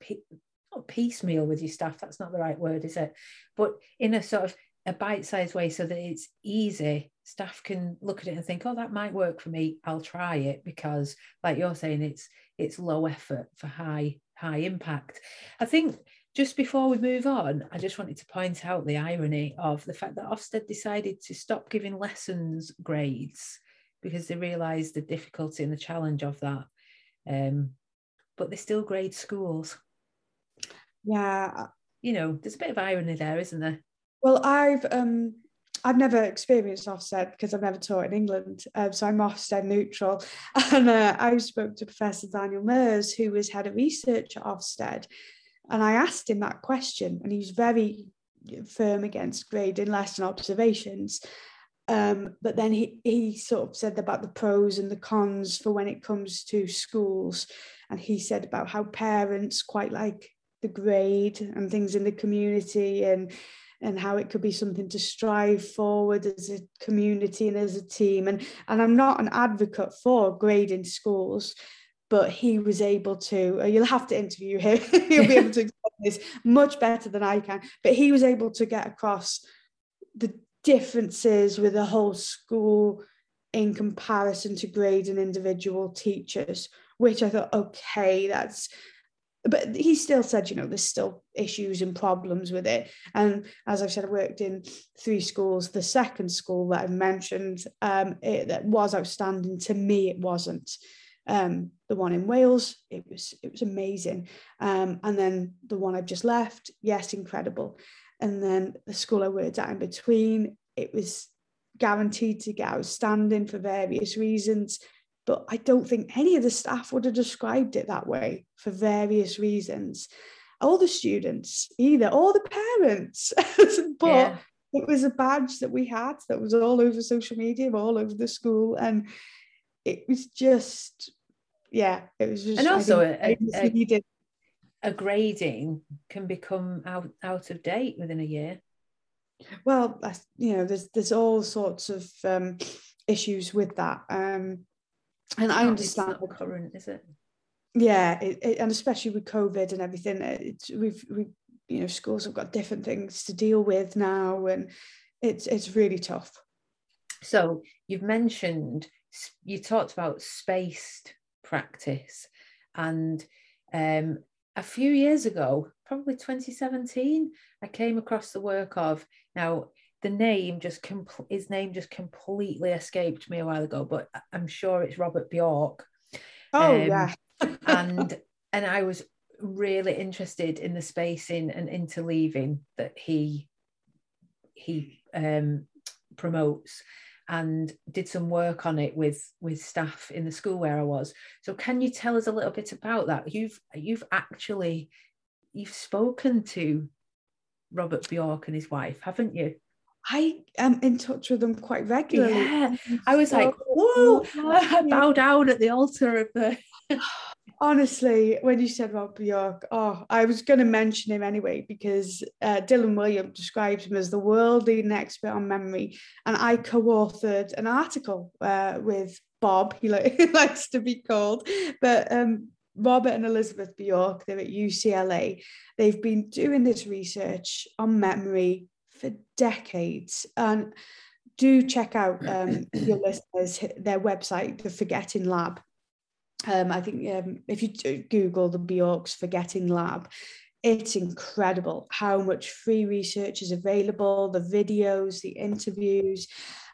not piecemeal with your staff. That's not the right word, is it? But in a sort of a bite-sized way so that it's easy staff can look at it and think oh that might work for me i'll try it because like you're saying it's it's low effort for high high impact i think just before we move on i just wanted to point out the irony of the fact that ofsted decided to stop giving lessons grades because they realized the difficulty and the challenge of that. Um, but they still grade schools. Yeah you know there's a bit of irony there isn't there? Well, I've um, I've never experienced Ofsted because I've never taught in England, um, so I'm Ofsted neutral. *laughs* And uh, I spoke to Professor Daniel Muijs, who was head of research at Ofsted, and I asked him that question, and he was very firm against grading less lesson observations. Um, but then he, he sort of said about the pros and the cons for when it comes to schools. And he said about how parents quite like the grade and things in the community and and how it could be something to strive forward as a community and as a team. And, and I'm not an advocate for grading schools, but he was able to, uh, you'll have to interview him, *laughs* he'll be able to explain this much better than I can, but he was able to get across the differences with the whole school in comparison to grade grading individual teachers, which I thought, okay, that's but he still said, you know, there's still issues and problems with it. And as I've said, I worked in three schools. The second school that I've mentioned um, it, that was outstanding to me, it wasn't. Um, the one in Wales, it was it was amazing. Um, and then the one I've just left, yes, incredible. And then the school I worked at in between, it was guaranteed to get outstanding for various reasons. But I don't think any of the staff would have described it that way for various reasons. All the students either, or the parents. *laughs* but yeah. it was a badge that we had that was all over social media, all over the school. And it was just, yeah, it was just. And also, a, a, a grading can become out, out of date within a year. Well, you know, there's there's all sorts of um, issues with that. Um, and I understand it's current, is it? Yeah, it, it, and especially with COVID and everything, it's we've we you know schools have got different things to deal with now, and it's it's really tough. So you've mentioned you talked about spaced practice, and um, a few years ago, probably 2017, I came across the work of now the name just compl- his name just completely escaped me a while ago, but I'm sure it's Robert Bjork. Oh um, yeah, and *laughs* and I was really interested in the spacing and interleaving that he he um, promotes and did some work on it with with staff in the school where I was. So can you tell us a little bit about that? You've you've actually you've spoken to Robert Bjork and his wife, haven't you? I am in touch with them quite regularly. Yeah. I was so, like, whoa, *laughs* I bow down at the altar of the. *laughs* Honestly, when you said Rob Bjork, oh, I was going to mention him anyway because uh, Dylan Williams describes him as the world leading expert on memory. And I co authored an article uh, with Bob, he, *laughs* he likes to be called. But um, Robert and Elizabeth Bjork, they're at UCLA. They've been doing this research on memory for decades. And do check out um, your listeners their website, the Forgetting Lab. Um, I think um, if you Google the Bjork's Forgetting Lab, it's incredible how much free research is available, the videos, the interviews.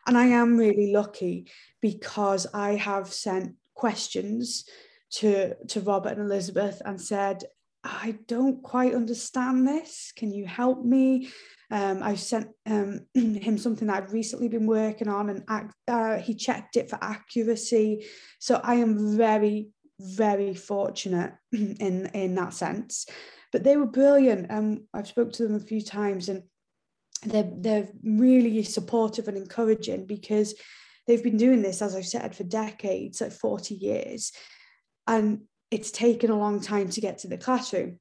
And I am really lucky because I have sent questions to, to Robert and Elizabeth and said, I don't quite understand this. Can you help me? Um, I sent um, *clears throat* him something that I've recently been working on, and uh, he checked it for accuracy. So I am very, very fortunate *clears throat* in in that sense. But they were brilliant, and I've spoke to them a few times, and they're they're really supportive and encouraging because they've been doing this, as I've said, for decades, like 40 years. And it's taken a long time to get to the classroom.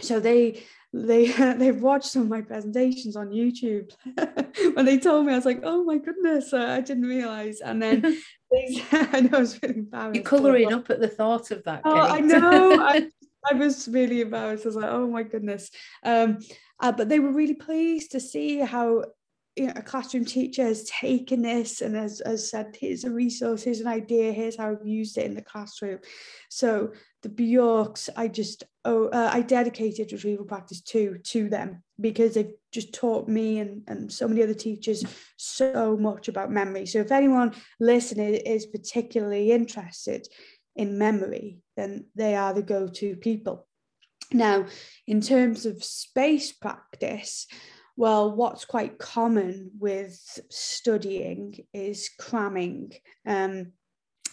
So they they *laughs* they've watched some of my presentations on YouTube. *laughs* when they told me, I was like, "Oh my goodness, uh, I didn't realize." And then *laughs* they, I know I was really embarrassed. You're colouring up at the thought of that. Oh, I know. I, I was really embarrassed. I was like, "Oh my goodness." Um, uh, but they were really pleased to see how you know, a classroom teacher has taken this and has, has said, here's a resource, here's an idea, here's how I've used it in the classroom. So the Bjorks, I just, oh, uh, I dedicated retrieval practice to, to them because they've just taught me and, and so many other teachers so much about memory. So if anyone listening is particularly interested in memory, then they are the go-to people. Now, in terms of space practice, well, what's quite common with studying is cramming, um,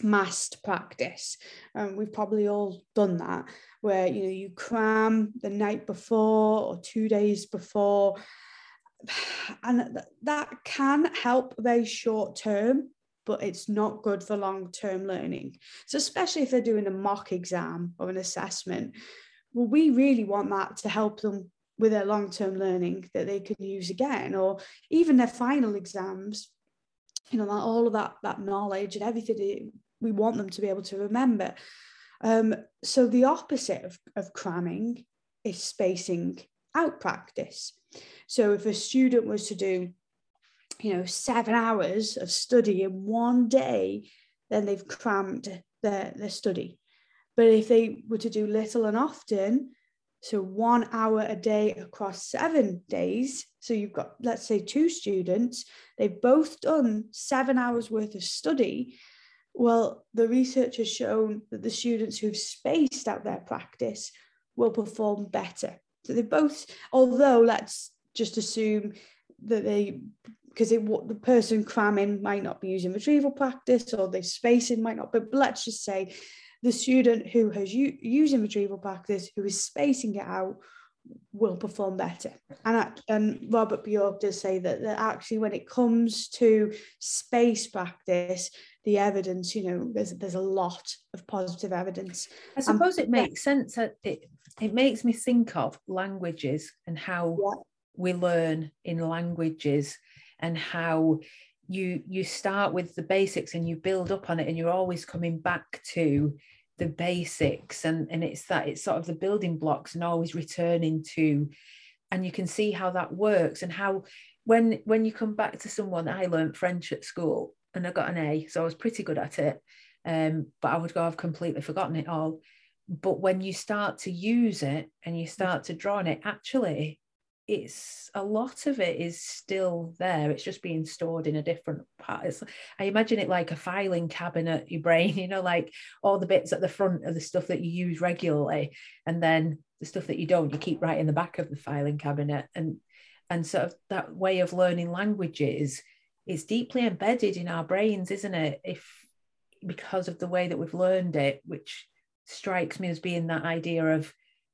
massed practice. Um, we've probably all done that, where you know you cram the night before or two days before, *sighs* and that can help very short term, but it's not good for long term learning. So especially if they're doing a mock exam or an assessment, well, we really want that to help them with their long-term learning that they can use again or even their final exams you know all of that that knowledge and everything we want them to be able to remember. Um, so the opposite of, of cramming is spacing out practice. So if a student was to do you know seven hours of study in one day then they've crammed their, their study. But if they were to do little and often so one hour a day across seven days. So you've got, let's say, two students, they've both done seven hours worth of study. Well, the research has shown that the students who've spaced out their practice will perform better. So they both, although let's just assume that they because the person cramming might not be using retrieval practice or the spacing might not, but let's just say the student who has u- using retrieval practice, who is spacing it out, will perform better. And, and Robert Bjork does say that, that actually, when it comes to space practice, the evidence, you know, there's there's a lot of positive evidence. I suppose it makes sense. That it it makes me think of languages and how yeah. we learn in languages and how you you start with the basics and you build up on it and you're always coming back to the basics and and it's that it's sort of the building blocks and always returning to and you can see how that works and how when when you come back to someone i learned french at school and i got an a so i was pretty good at it um, but i would go i've completely forgotten it all. But when you start to use it and you start to draw on it actually it's a lot of it is still there it's just being stored in a different part. It's, i imagine it like a filing cabinet your brain *laughs* you know like all the bits at the front of the stuff that you use regularly and then the stuff that you don't you keep right in the back of the filing cabinet and and sort of that way of learning languages is deeply embedded in our brains isn't it? If because of the way that we've learned it which strikes me as being that idea of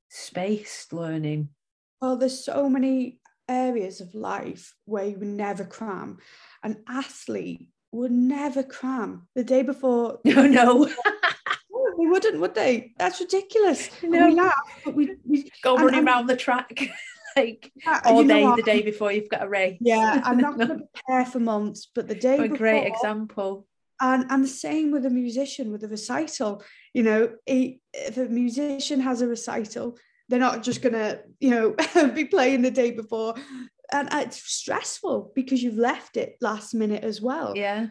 spaced learning well, there's so many areas of life where you would never cram. An athlete would never cram the day before. *laughs* No, no. *laughs* Oh, they wouldn't, would they? That's ridiculous. *laughs* No. We laugh, but we, we go running and, around the track like all day the day before you've got a race. Yeah, I'm not going to prepare for months, but the day a before, great example. And and the same with a musician with a recital. You know, if a musician has a recital, they're not just going to, you know, *laughs* be playing the day before. And uh, it's stressful because you've left it last minute as well. Yeah.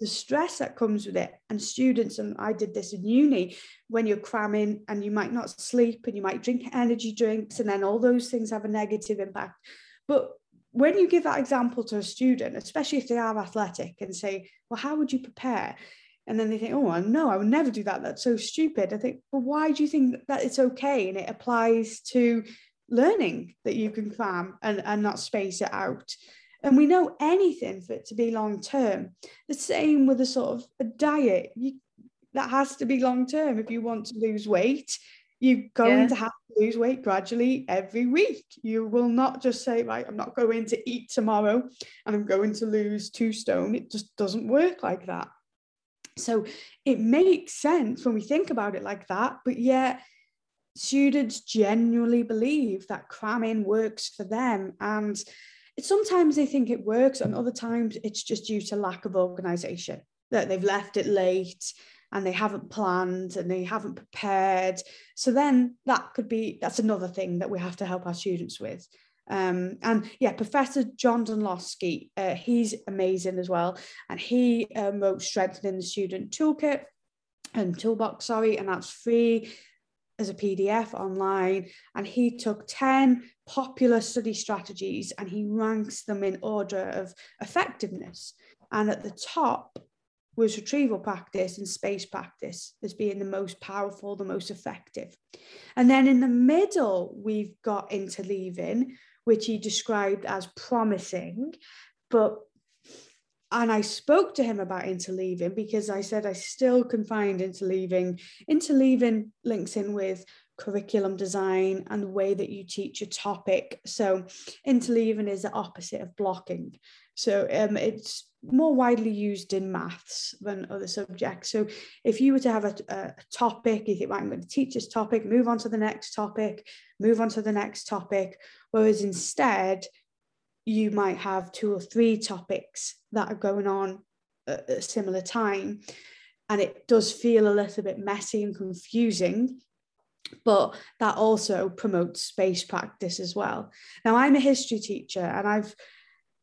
The stress that comes with it. And students, and I did this in uni, when you're cramming and you might not sleep and you might drink energy drinks, and then all those things have a negative impact. But when you give that example to a student, especially if they are athletic, and say, Well, how would you prepare? And then they think, oh, no, I would never do that. That's so stupid. I think, well, why do you think that it's okay? And it applies to learning that you can cram and, and not space it out. And we know anything for it to be long term. The same with a sort of a diet. You, that has to be long term. If you want to lose weight, You're going yeah. to have to lose weight gradually every week. You will not just say, right, I'm not going to eat tomorrow and I'm going to lose two stone. It just doesn't work like that. So it makes sense when we think about it like that, but yet students genuinely believe that cramming works for them. And sometimes they think it works, and other times it's just due to lack of organization, that they've left it late and they haven't planned and they haven't prepared. So then that could be, that's another thing that we have to help our students with. Um, and yeah, Professor John Dunlosky, uh, he's amazing as well. And he um, wrote Strengthening the Student Toolkit and Toolbox, sorry, and that's free as a PDF online. And he took 10 popular study strategies and he ranks them in order of effectiveness. And at the top was retrieval practice and space practice as being the most powerful, the most effective. And then in the middle, we've got interleaving, which he described as promising. But and I spoke to him about interleaving because I said I still can find interleaving. Interleaving links in with curriculum design and the way that you teach a topic. So interleaving is the opposite of blocking. So um, it's more widely used in maths than other subjects. So if you were to have a, a topic, you think, right, I'm going to teach this topic, move on to the next topic, move on to the next topic. Whereas instead, you might have two or three topics that are going on at a similar time. And it does feel a little bit messy and confusing, but that also promotes space practice as well. Now, I'm a history teacher and I've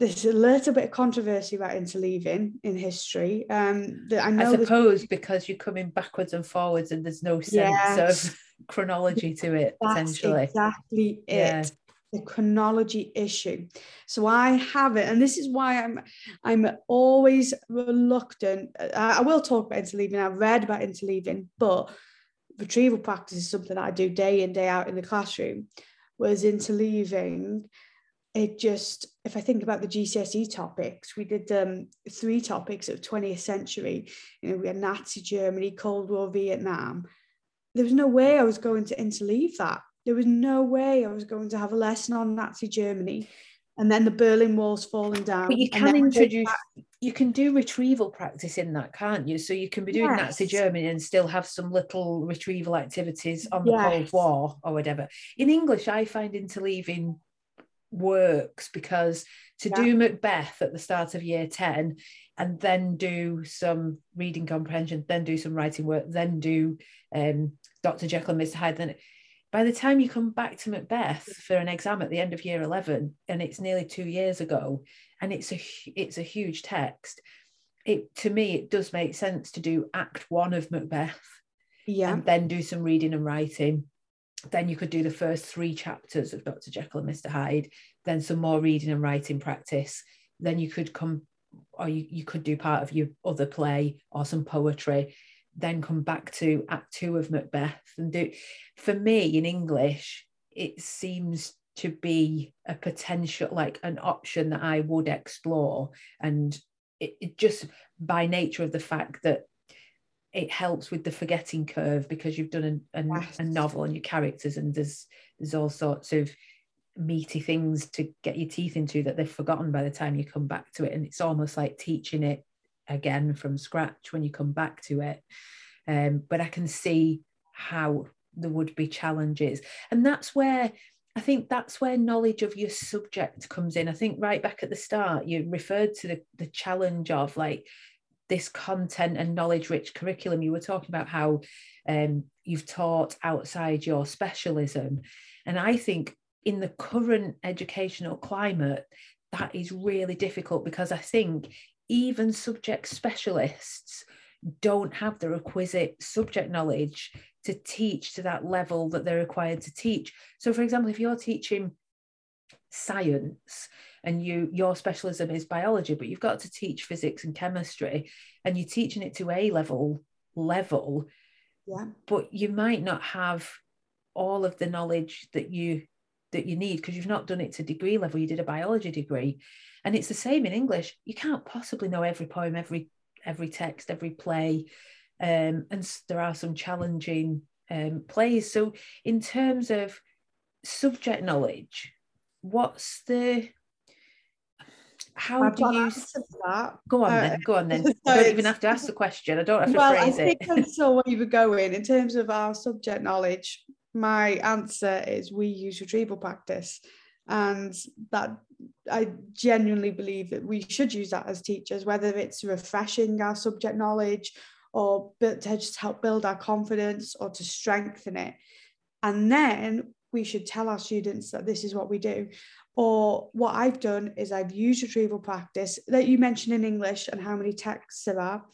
there's a little bit of controversy about interleaving in history. Um, I, know I suppose because you're coming backwards and forwards and there's no sense yes. of *laughs* chronology to it, That's essentially. Exactly it. Yeah. The chronology issue. So I have it, and this is why I'm I'm always reluctant. I, I will talk about interleaving. I've read about interleaving, but retrieval practice is something that I do day in, day out in the classroom. Whereas interleaving, it just if I think about the GCSE topics, we did um, three topics of 20th century. You know, we had Nazi Germany, Cold War, Vietnam. There was no way I was going to interleave that. There was no way I was going to have a lesson on Nazi Germany, and then the Berlin Wall's falling down. But you can introduce, you can do retrieval practice in that, can't you? So you can be doing yes. Nazi Germany and still have some little retrieval activities on the yes. Cold War or whatever. In English, I find interleaving works because to yeah. do Macbeth at the start of year 10 and then do some reading comprehension, then do some writing work, then do um, Dr. Jekyll and Mr. Hyde, then by the time you come back to Macbeth for an exam at the end of year 11 and it's nearly two years ago and it's a it's a huge text it to me it does make sense to do act one of Macbeth yeah and then do some reading and writing then you could do the first three chapters of Dr. Jekyll and Mr. Hyde, then some more reading and writing practice. Then you could come, or you, you could do part of your other play or some poetry, then come back to Act Two of Macbeth and do. For me, in English, it seems to be a potential, like an option that I would explore. And it, it just by nature of the fact that it helps with the forgetting curve because you've done a, a, yes. a, novel and your characters and there's there's all sorts of meaty things to get your teeth into that they've forgotten by the time you come back to it and it's almost like teaching it again from scratch when you come back to it um, but i can see how there would be challenges and that's where I think that's where knowledge of your subject comes in. I think right back at the start, you referred to the, the challenge of like this content and knowledge rich curriculum. You were talking about how um, you've taught outside your specialism. And I think in the current educational climate, that is really difficult because I think even subject specialists don't have the requisite subject knowledge to teach to that level that they're required to teach. So, for example, if you're teaching science and you your specialism is biology but you've got to teach physics and chemistry and you're teaching it to a level level. Yeah. But you might not have all of the knowledge that you that you need because you've not done it to degree level you did a biology degree. And it's the same in english. You can't possibly know every poem every every text every play um, and there are some challenging um, plays. So, in terms of subject knowledge, what's the how I've do you an answer to that. go on Uh, then? Go on then. *laughs* so I don't even have to ask the question. I don't have to well, I phrase it. think I *laughs* saw where you were going in terms of our subject knowledge. My answer is we use retrieval practice, and that I genuinely believe that we should use that as teachers, whether it's refreshing our subject knowledge or to just help build our confidence or to strengthen it. And then we should tell our students that this is what we do. Or what I've done is I've used retrieval practice that you mentioned in English and how many texts there are.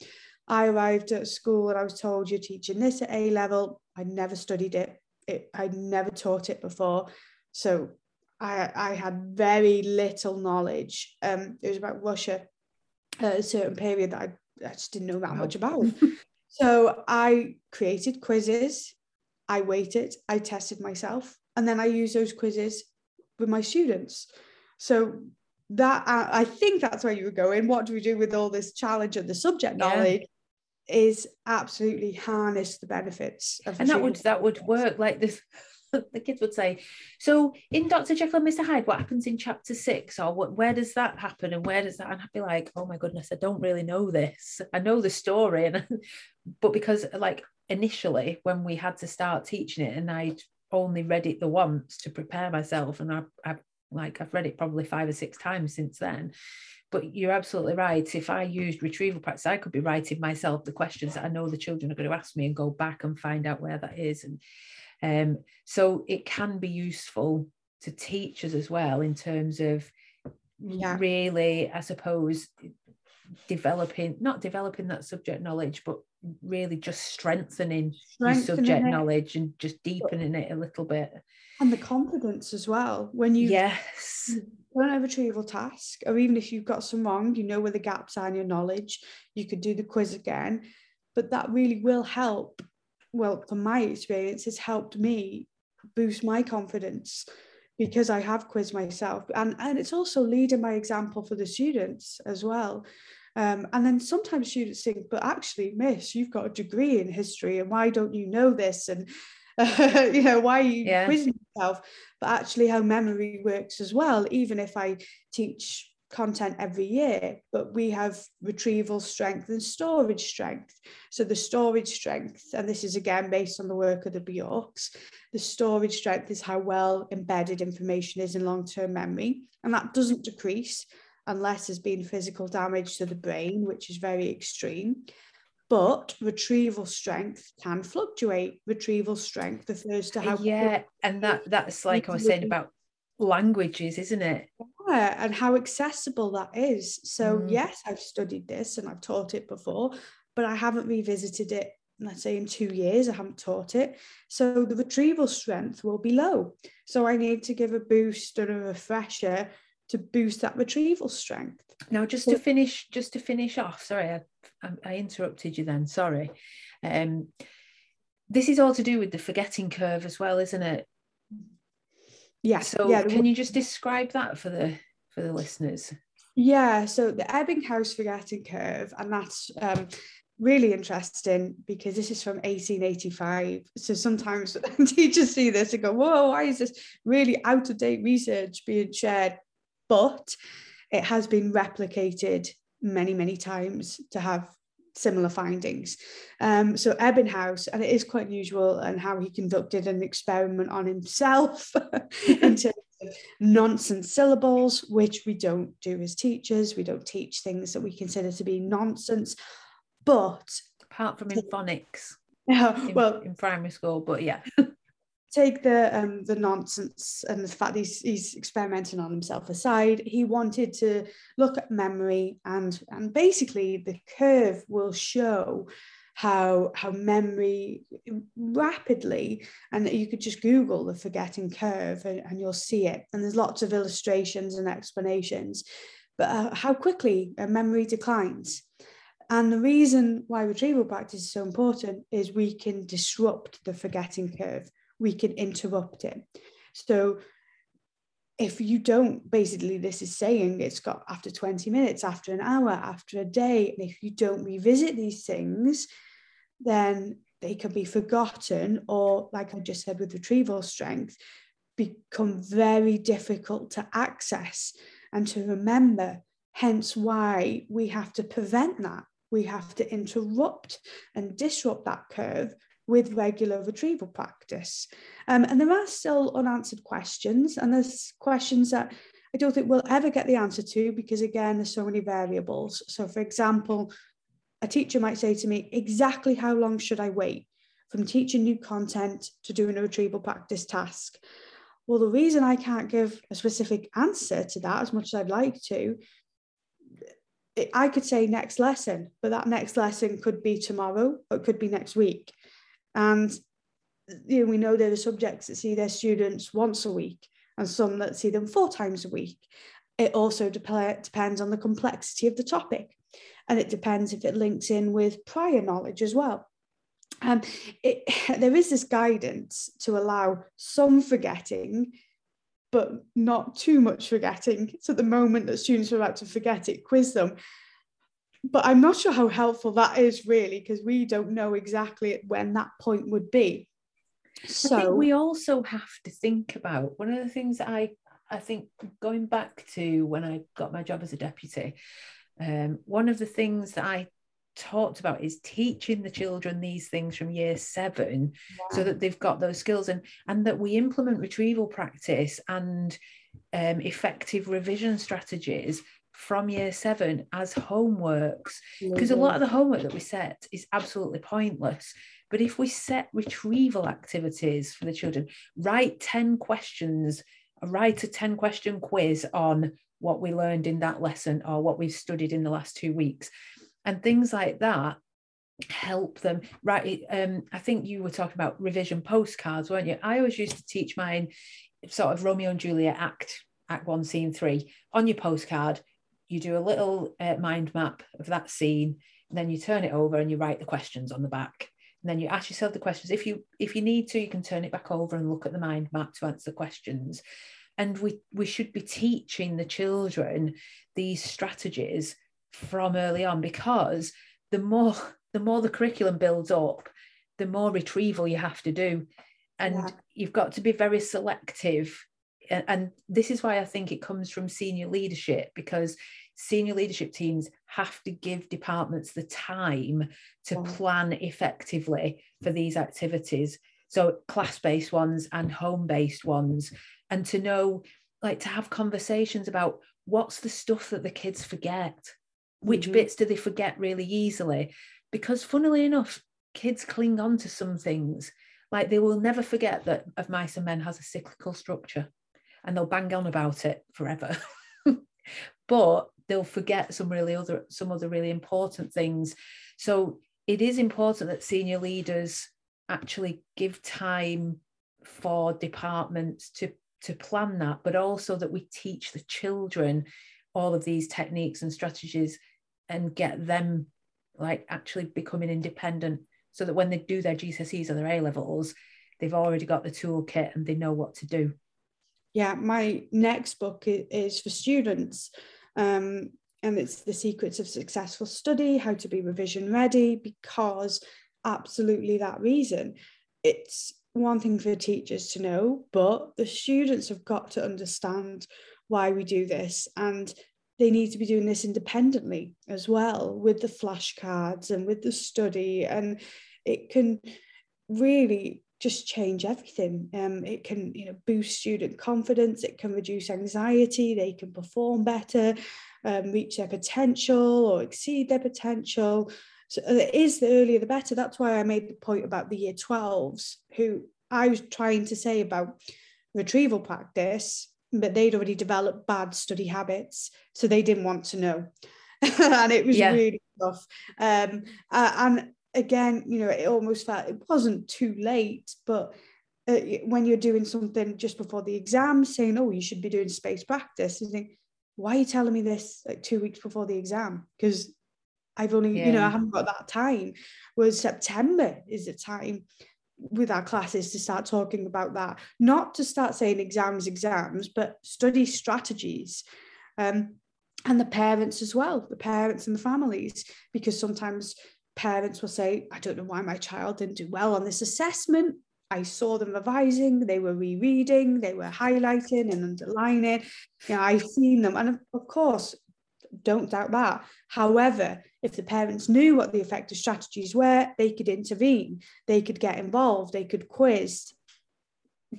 I arrived at school and I was told you're teaching this at A level. I never studied it. it I never taught it before. So I, I had very little knowledge. Um, it was about Russia at a certain period that I, I just didn't know that Wow. much about. *laughs* so I created quizzes, I waited, I tested myself, and then I used those quizzes with my students. So that I I think that's where you were going. What do we do with all this challenge of the subject Yeah. knowledge? Is absolutely harness the benefits of and that would that would work like this *laughs* the kids would say so in dr jekyll and mr hyde what happens in chapter six or what, where does that happen and where does that and i'd be like oh my goodness i don't really know this i know the story and *laughs* but because like initially when we had to start teaching it and i'd only read it the once to prepare myself and i i like i've read it probably five or six times since then but you're absolutely right. If I used retrieval practice, I could be writing myself the questions that I know the children are going to ask me and go back and find out where that is. And um, so it can be useful to teachers as well in terms of Yeah. really, I suppose, developing, not developing that subject knowledge, but really just strengthening, your subject it. knowledge and just deepening it a little bit. and the confidence as well. When you yes. done a retrieval task, or even if you've got some wrong, you know where the gaps are in your knowledge, you could do the quiz again. But that really will help. Well, from my experience, has helped me boost my confidence because I have quizzed myself. And, and it's also leading by example for the students as well. Um, and then sometimes students think, but actually, Miss, you've got a degree in history, and why don't you know this? And *laughs* you know, why are you Yeah. quizzing yourself? But actually, how memory works as well, even if I teach content every year, but we have retrieval strength and storage strength. So the storage strength, and this is again based on the work of the Bjorks, the storage strength is how well embedded information is in long-term memory, and that doesn't decrease unless there's been physical damage to the brain, which is very extreme. But retrieval strength can fluctuate. Retrieval strength refers to how yeah. And that that's like I was saying about languages, isn't it? Yeah, and how accessible that is. So, Mm. yes, I've studied this and I've taught it before, but I haven't revisited it, let's say in two years, I haven't taught it. So, the retrieval strength will be low. So, I need to give a boost and a refresher to boost that retrieval strength. Now, just to finish, just to finish off. Sorry, I, I, I interrupted you then. Sorry. Um, this is all to do with the forgetting curve as well, isn't it? Yeah. So, yeah, can you just describe that for the for the listeners? Yeah, so the Ebbinghaus forgetting curve, and that's um, really interesting because this is from 1885. So sometimes *laughs* teachers see this and go, Whoa, why is this really out of date research being shared? But it has been replicated many, many times to have similar findings. Um, so Ebbinghaus, and it is quite unusual, and how he conducted an experiment on himself *laughs* in terms of nonsense syllables, which we don't do as teachers. We don't teach things that we consider to be nonsense. But Apart from in phonics, *laughs* in, well, in primary school, but yeah, *laughs* take the um, the nonsense and the fact he's, he's experimenting on himself aside. He wanted to look at memory and and basically the curve will show how how memory rapidly and you could just google the forgetting curve and, and you'll see it and there's lots of illustrations and explanations but uh, how quickly a memory declines and the reason why retrieval practice is so important is we can disrupt the forgetting curve we can interrupt it. So if you don't, basically, this is saying it's got after 20 minutes, after an hour, after a day, and if you don't revisit these things, then they can be forgotten, or like I just said with retrieval strength, become very difficult to access and to remember. Hence, why we have to prevent that. We have to interrupt and disrupt that curve with regular retrieval practice. Um, and there are still unanswered questions, and there's questions that I don't think we'll ever get the answer to because, again, there's so many variables. So, for example, a teacher might say to me, exactly how long should I wait from teaching new content to doing a retrieval practice task? Well, the reason I can't give a specific answer to that as much as I'd like to, I could say next lesson, but that next lesson could be tomorrow or it could be next week. And you know, we know there are subjects that see their students once a week and some that see them four times a week. It also dep- depends on the complexity of the topic and it depends if it links in with prior knowledge as well. Um, it, *laughs* there is this guidance to allow some forgetting, but not too much forgetting. So at the moment that students are about to forget it, quiz them. But I'm not sure how helpful that is really, because we don't know exactly when that point would be. So I think we also have to think about one of the things that I I think going back to when I got my job as a deputy, um, one of the things that I talked about is teaching the children these things from year seven so that they've got those skills and and that we implement retrieval practice and um, effective revision strategies from year seven as homeworks because mm-hmm. a lot of the homework that we set is absolutely pointless. But if we set retrieval activities for the children write 10 questions write a 10 question quiz on what we learned in that lesson or what we've studied in the last two weeks. And things like that help them. Right um i think you were talking about revision postcards weren't you? I always used to teach mine sort of romeo and juliet act act one scene three on your postcard you do a little uh, mind map of that scene then you turn it over and you write the questions on the back. And then you ask yourself the questions. If you if you need to you can turn it back over and look at the mind map to answer the questions. And we we should be teaching the children these strategies from early on because the more the more the curriculum builds up the more retrieval you have to do. And yeah. you've got to be very selective and this is why i think it comes from senior leadership because senior leadership teams have to give departments the time to yeah. plan effectively for these activities so class-based ones and home-based ones and to know like to have conversations about what's the stuff that the kids forget which mm-hmm. bits do they forget really easily because funnily enough kids cling on to some things like they will never forget that of mice and men has a cyclical structure and they'll bang on about it forever *laughs* but they'll forget some really other some other really important things so it is important that senior leaders actually give time for departments to to plan that, but also that we teach the children all of these techniques and strategies and get them like actually becoming independent so that when they do their GCSEs or their A levels, they've already got the toolkit and they know what to do. Yeah, my next book is for students. Um, and it's The Secrets of Successful Study, How to Be Revision Ready, because absolutely that reason. It's one thing for teachers to know, but the students have got to understand why we do this and they need to be doing this independently as well with the flashcards and with the study and it can really just change everything um, it can you know boost student confidence it can reduce anxiety they can perform better um, reach their potential or exceed their potential so uh, it is the earlier the better. That's why I made the point about the year 12s, who I was trying to say about retrieval practice, but they'd already developed bad study habits. So they didn't want to know. *laughs* and it was yeah. really tough. Um, uh, and again, you know, it almost felt it wasn't too late, but uh, when you're doing something just before the exam, saying, oh, you should be doing space practice, you think, why are you telling me this like two weeks before the exam? Because I've only, yeah. you know, I haven't got that time. Whereas September is the time with our classes to start talking about that, not to start saying exams, exams, but study strategies. Um, and the parents as well, the parents and the families, because sometimes parents will say, I don't know why my child didn't do well on this assessment. I saw them revising, they were rereading, they were highlighting and underlining. You know, I've seen them. And of course, don't doubt that. However, if the parents knew what the effective strategies were, they could intervene, they could get involved, they could quiz.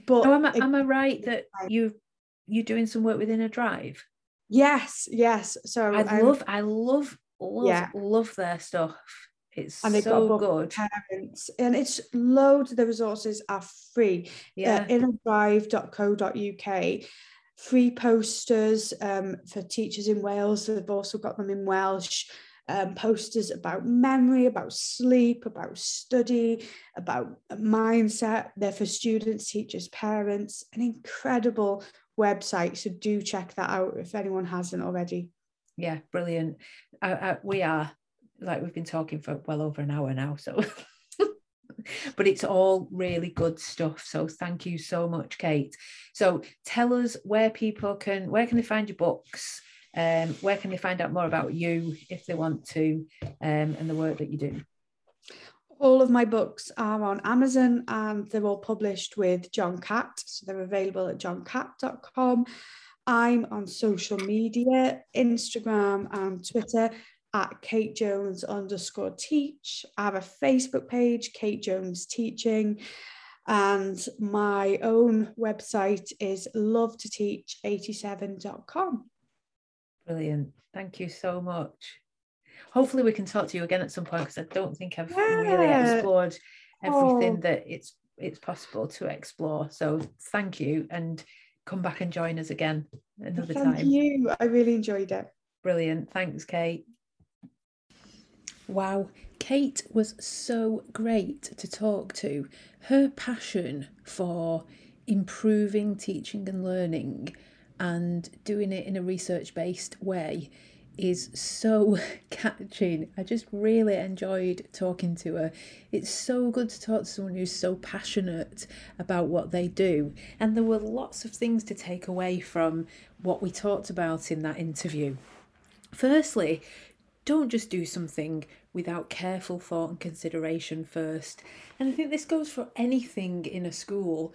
But oh, am, I, am I right that you you're doing some work with InnerDrive? Yes, yes. So I um, love, I love, love, yeah. love their stuff. It's and so good. Parents, and it's loads of the resources are free. Uh, yeah. Uh, innerdrive.co.uk. Free posters um, for teachers in Wales. They've also got them in Welsh. Um, posters about memory, about sleep, about study, about mindset. They're for students, teachers, parents. An incredible website. So do check that out if anyone hasn't already. Yeah, brilliant. I, I, we are like we've been talking for well over an hour now so *laughs* but it's all really good stuff so thank you so much kate. So tell us where people can where can they find your books? Um, where can they find out more about you if they want to um, and the work that you do? All of my books are on Amazon and they're all published with John Catt So they're available at johncatt.com. I'm on social media, Instagram and Twitter at Kate Jones underscore teach. I have a Facebook page, Kate Jones Teaching. And my own website is love to teach 87.com. Brilliant. Thank you so much. Hopefully, we can talk to you again at some point because I don't think I've yeah. really explored everything oh. that it's it's possible to explore. So thank you and come back and join us again another thank time. Thank you. I really enjoyed it. Brilliant. Thanks, Kate. Wow, Kate was so great to talk to. Her passion for improving teaching and learning and doing it in a research based way is so *laughs* catching. I just really enjoyed talking to her. It's so good to talk to someone who's so passionate about what they do. And there were lots of things to take away from what we talked about in that interview. Firstly, don't just do something without careful thought and consideration first. And I think this goes for anything in a school.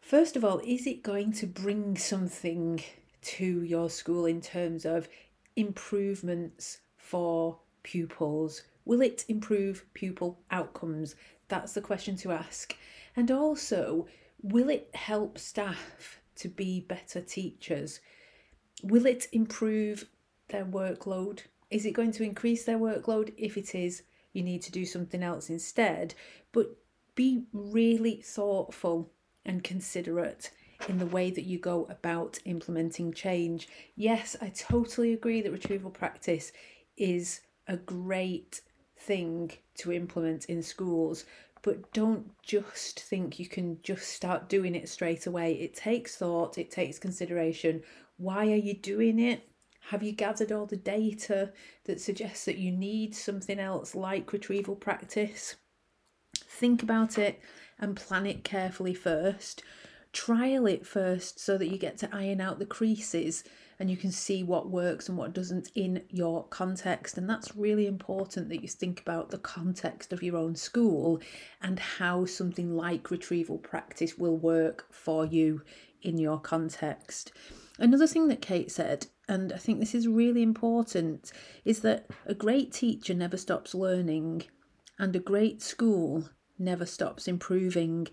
First of all, is it going to bring something to your school in terms of improvements for pupils? Will it improve pupil outcomes? That's the question to ask. And also, will it help staff to be better teachers? Will it improve their workload? Is it going to increase their workload? If it is, you need to do something else instead. But be really thoughtful and considerate in the way that you go about implementing change. Yes, I totally agree that retrieval practice is a great thing to implement in schools, but don't just think you can just start doing it straight away. It takes thought, it takes consideration. Why are you doing it? Have you gathered all the data that suggests that you need something else like retrieval practice? Think about it and plan it carefully first. Trial it first so that you get to iron out the creases and you can see what works and what doesn't in your context. And that's really important that you think about the context of your own school and how something like retrieval practice will work for you in your context. Another thing that Kate said and I think this is really important, is that a great teacher never stops learning and a great school never stops improving.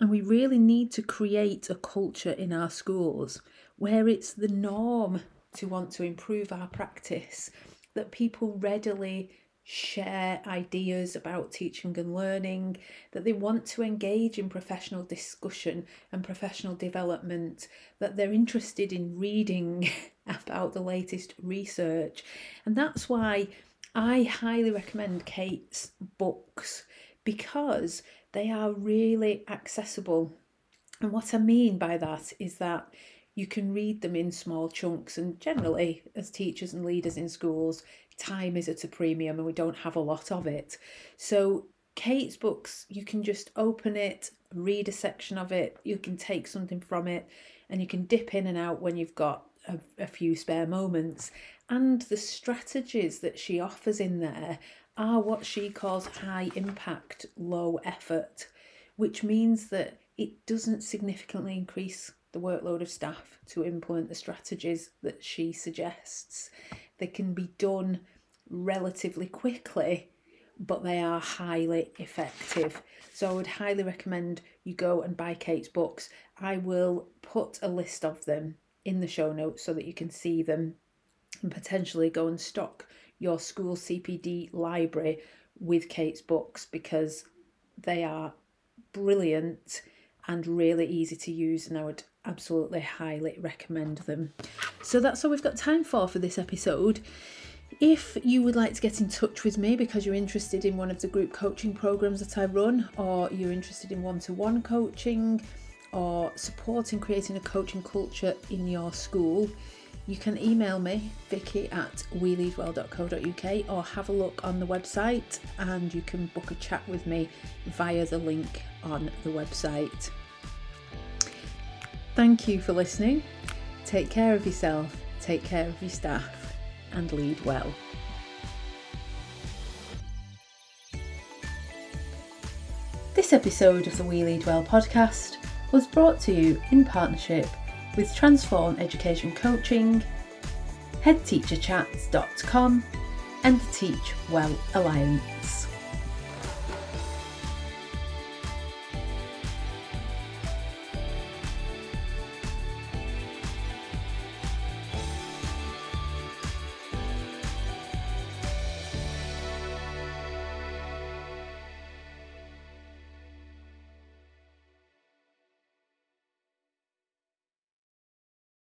And we really need to create a culture in our schools where it's the norm to want to improve our practice, that people readily share ideas about teaching and learning, that they want to engage in professional discussion and professional development, that they're interested in reading *laughs* about the latest research. And that's why I highly recommend Kate's books because they are really accessible. And what I mean by that is that you can read them in small chunks, and generally, as teachers and leaders in schools, time is at a premium and we don't have a lot of it. So, Kate's books, you can just open it, read a section of it, you can take something from it, and you can dip in and out when you've got a, a few spare moments. And the strategies that she offers in there are what she calls high impact, low effort, which means that it doesn't significantly increase the workload of staff to implement the strategies that she suggests. They can be done relatively quickly, but they are highly effective. So I would highly recommend you go and buy Kate's books. I will put a list of them in the show notes so that you can see them and potentially go and stock your school CPD library with Kate's books because they are brilliant and really easy to use and I would absolutely highly recommend them. So that's all we've got time for for this episode. If you would like to get in touch with me because you're interested in one of the group coaching programs that I run, or you're interested in one to one coaching, or supporting creating a coaching culture in your school, you can email me, vicky at weleadwell.co.uk, or have a look on the website and you can book a chat with me via the link on the website. Thank you for listening. Take care of yourself, take care of your staff, and lead well. This episode of the We Lead Well podcast was brought to you in partnership with Transform Education Coaching, HeadTeacherChats.com, and the Teach Well Alliance.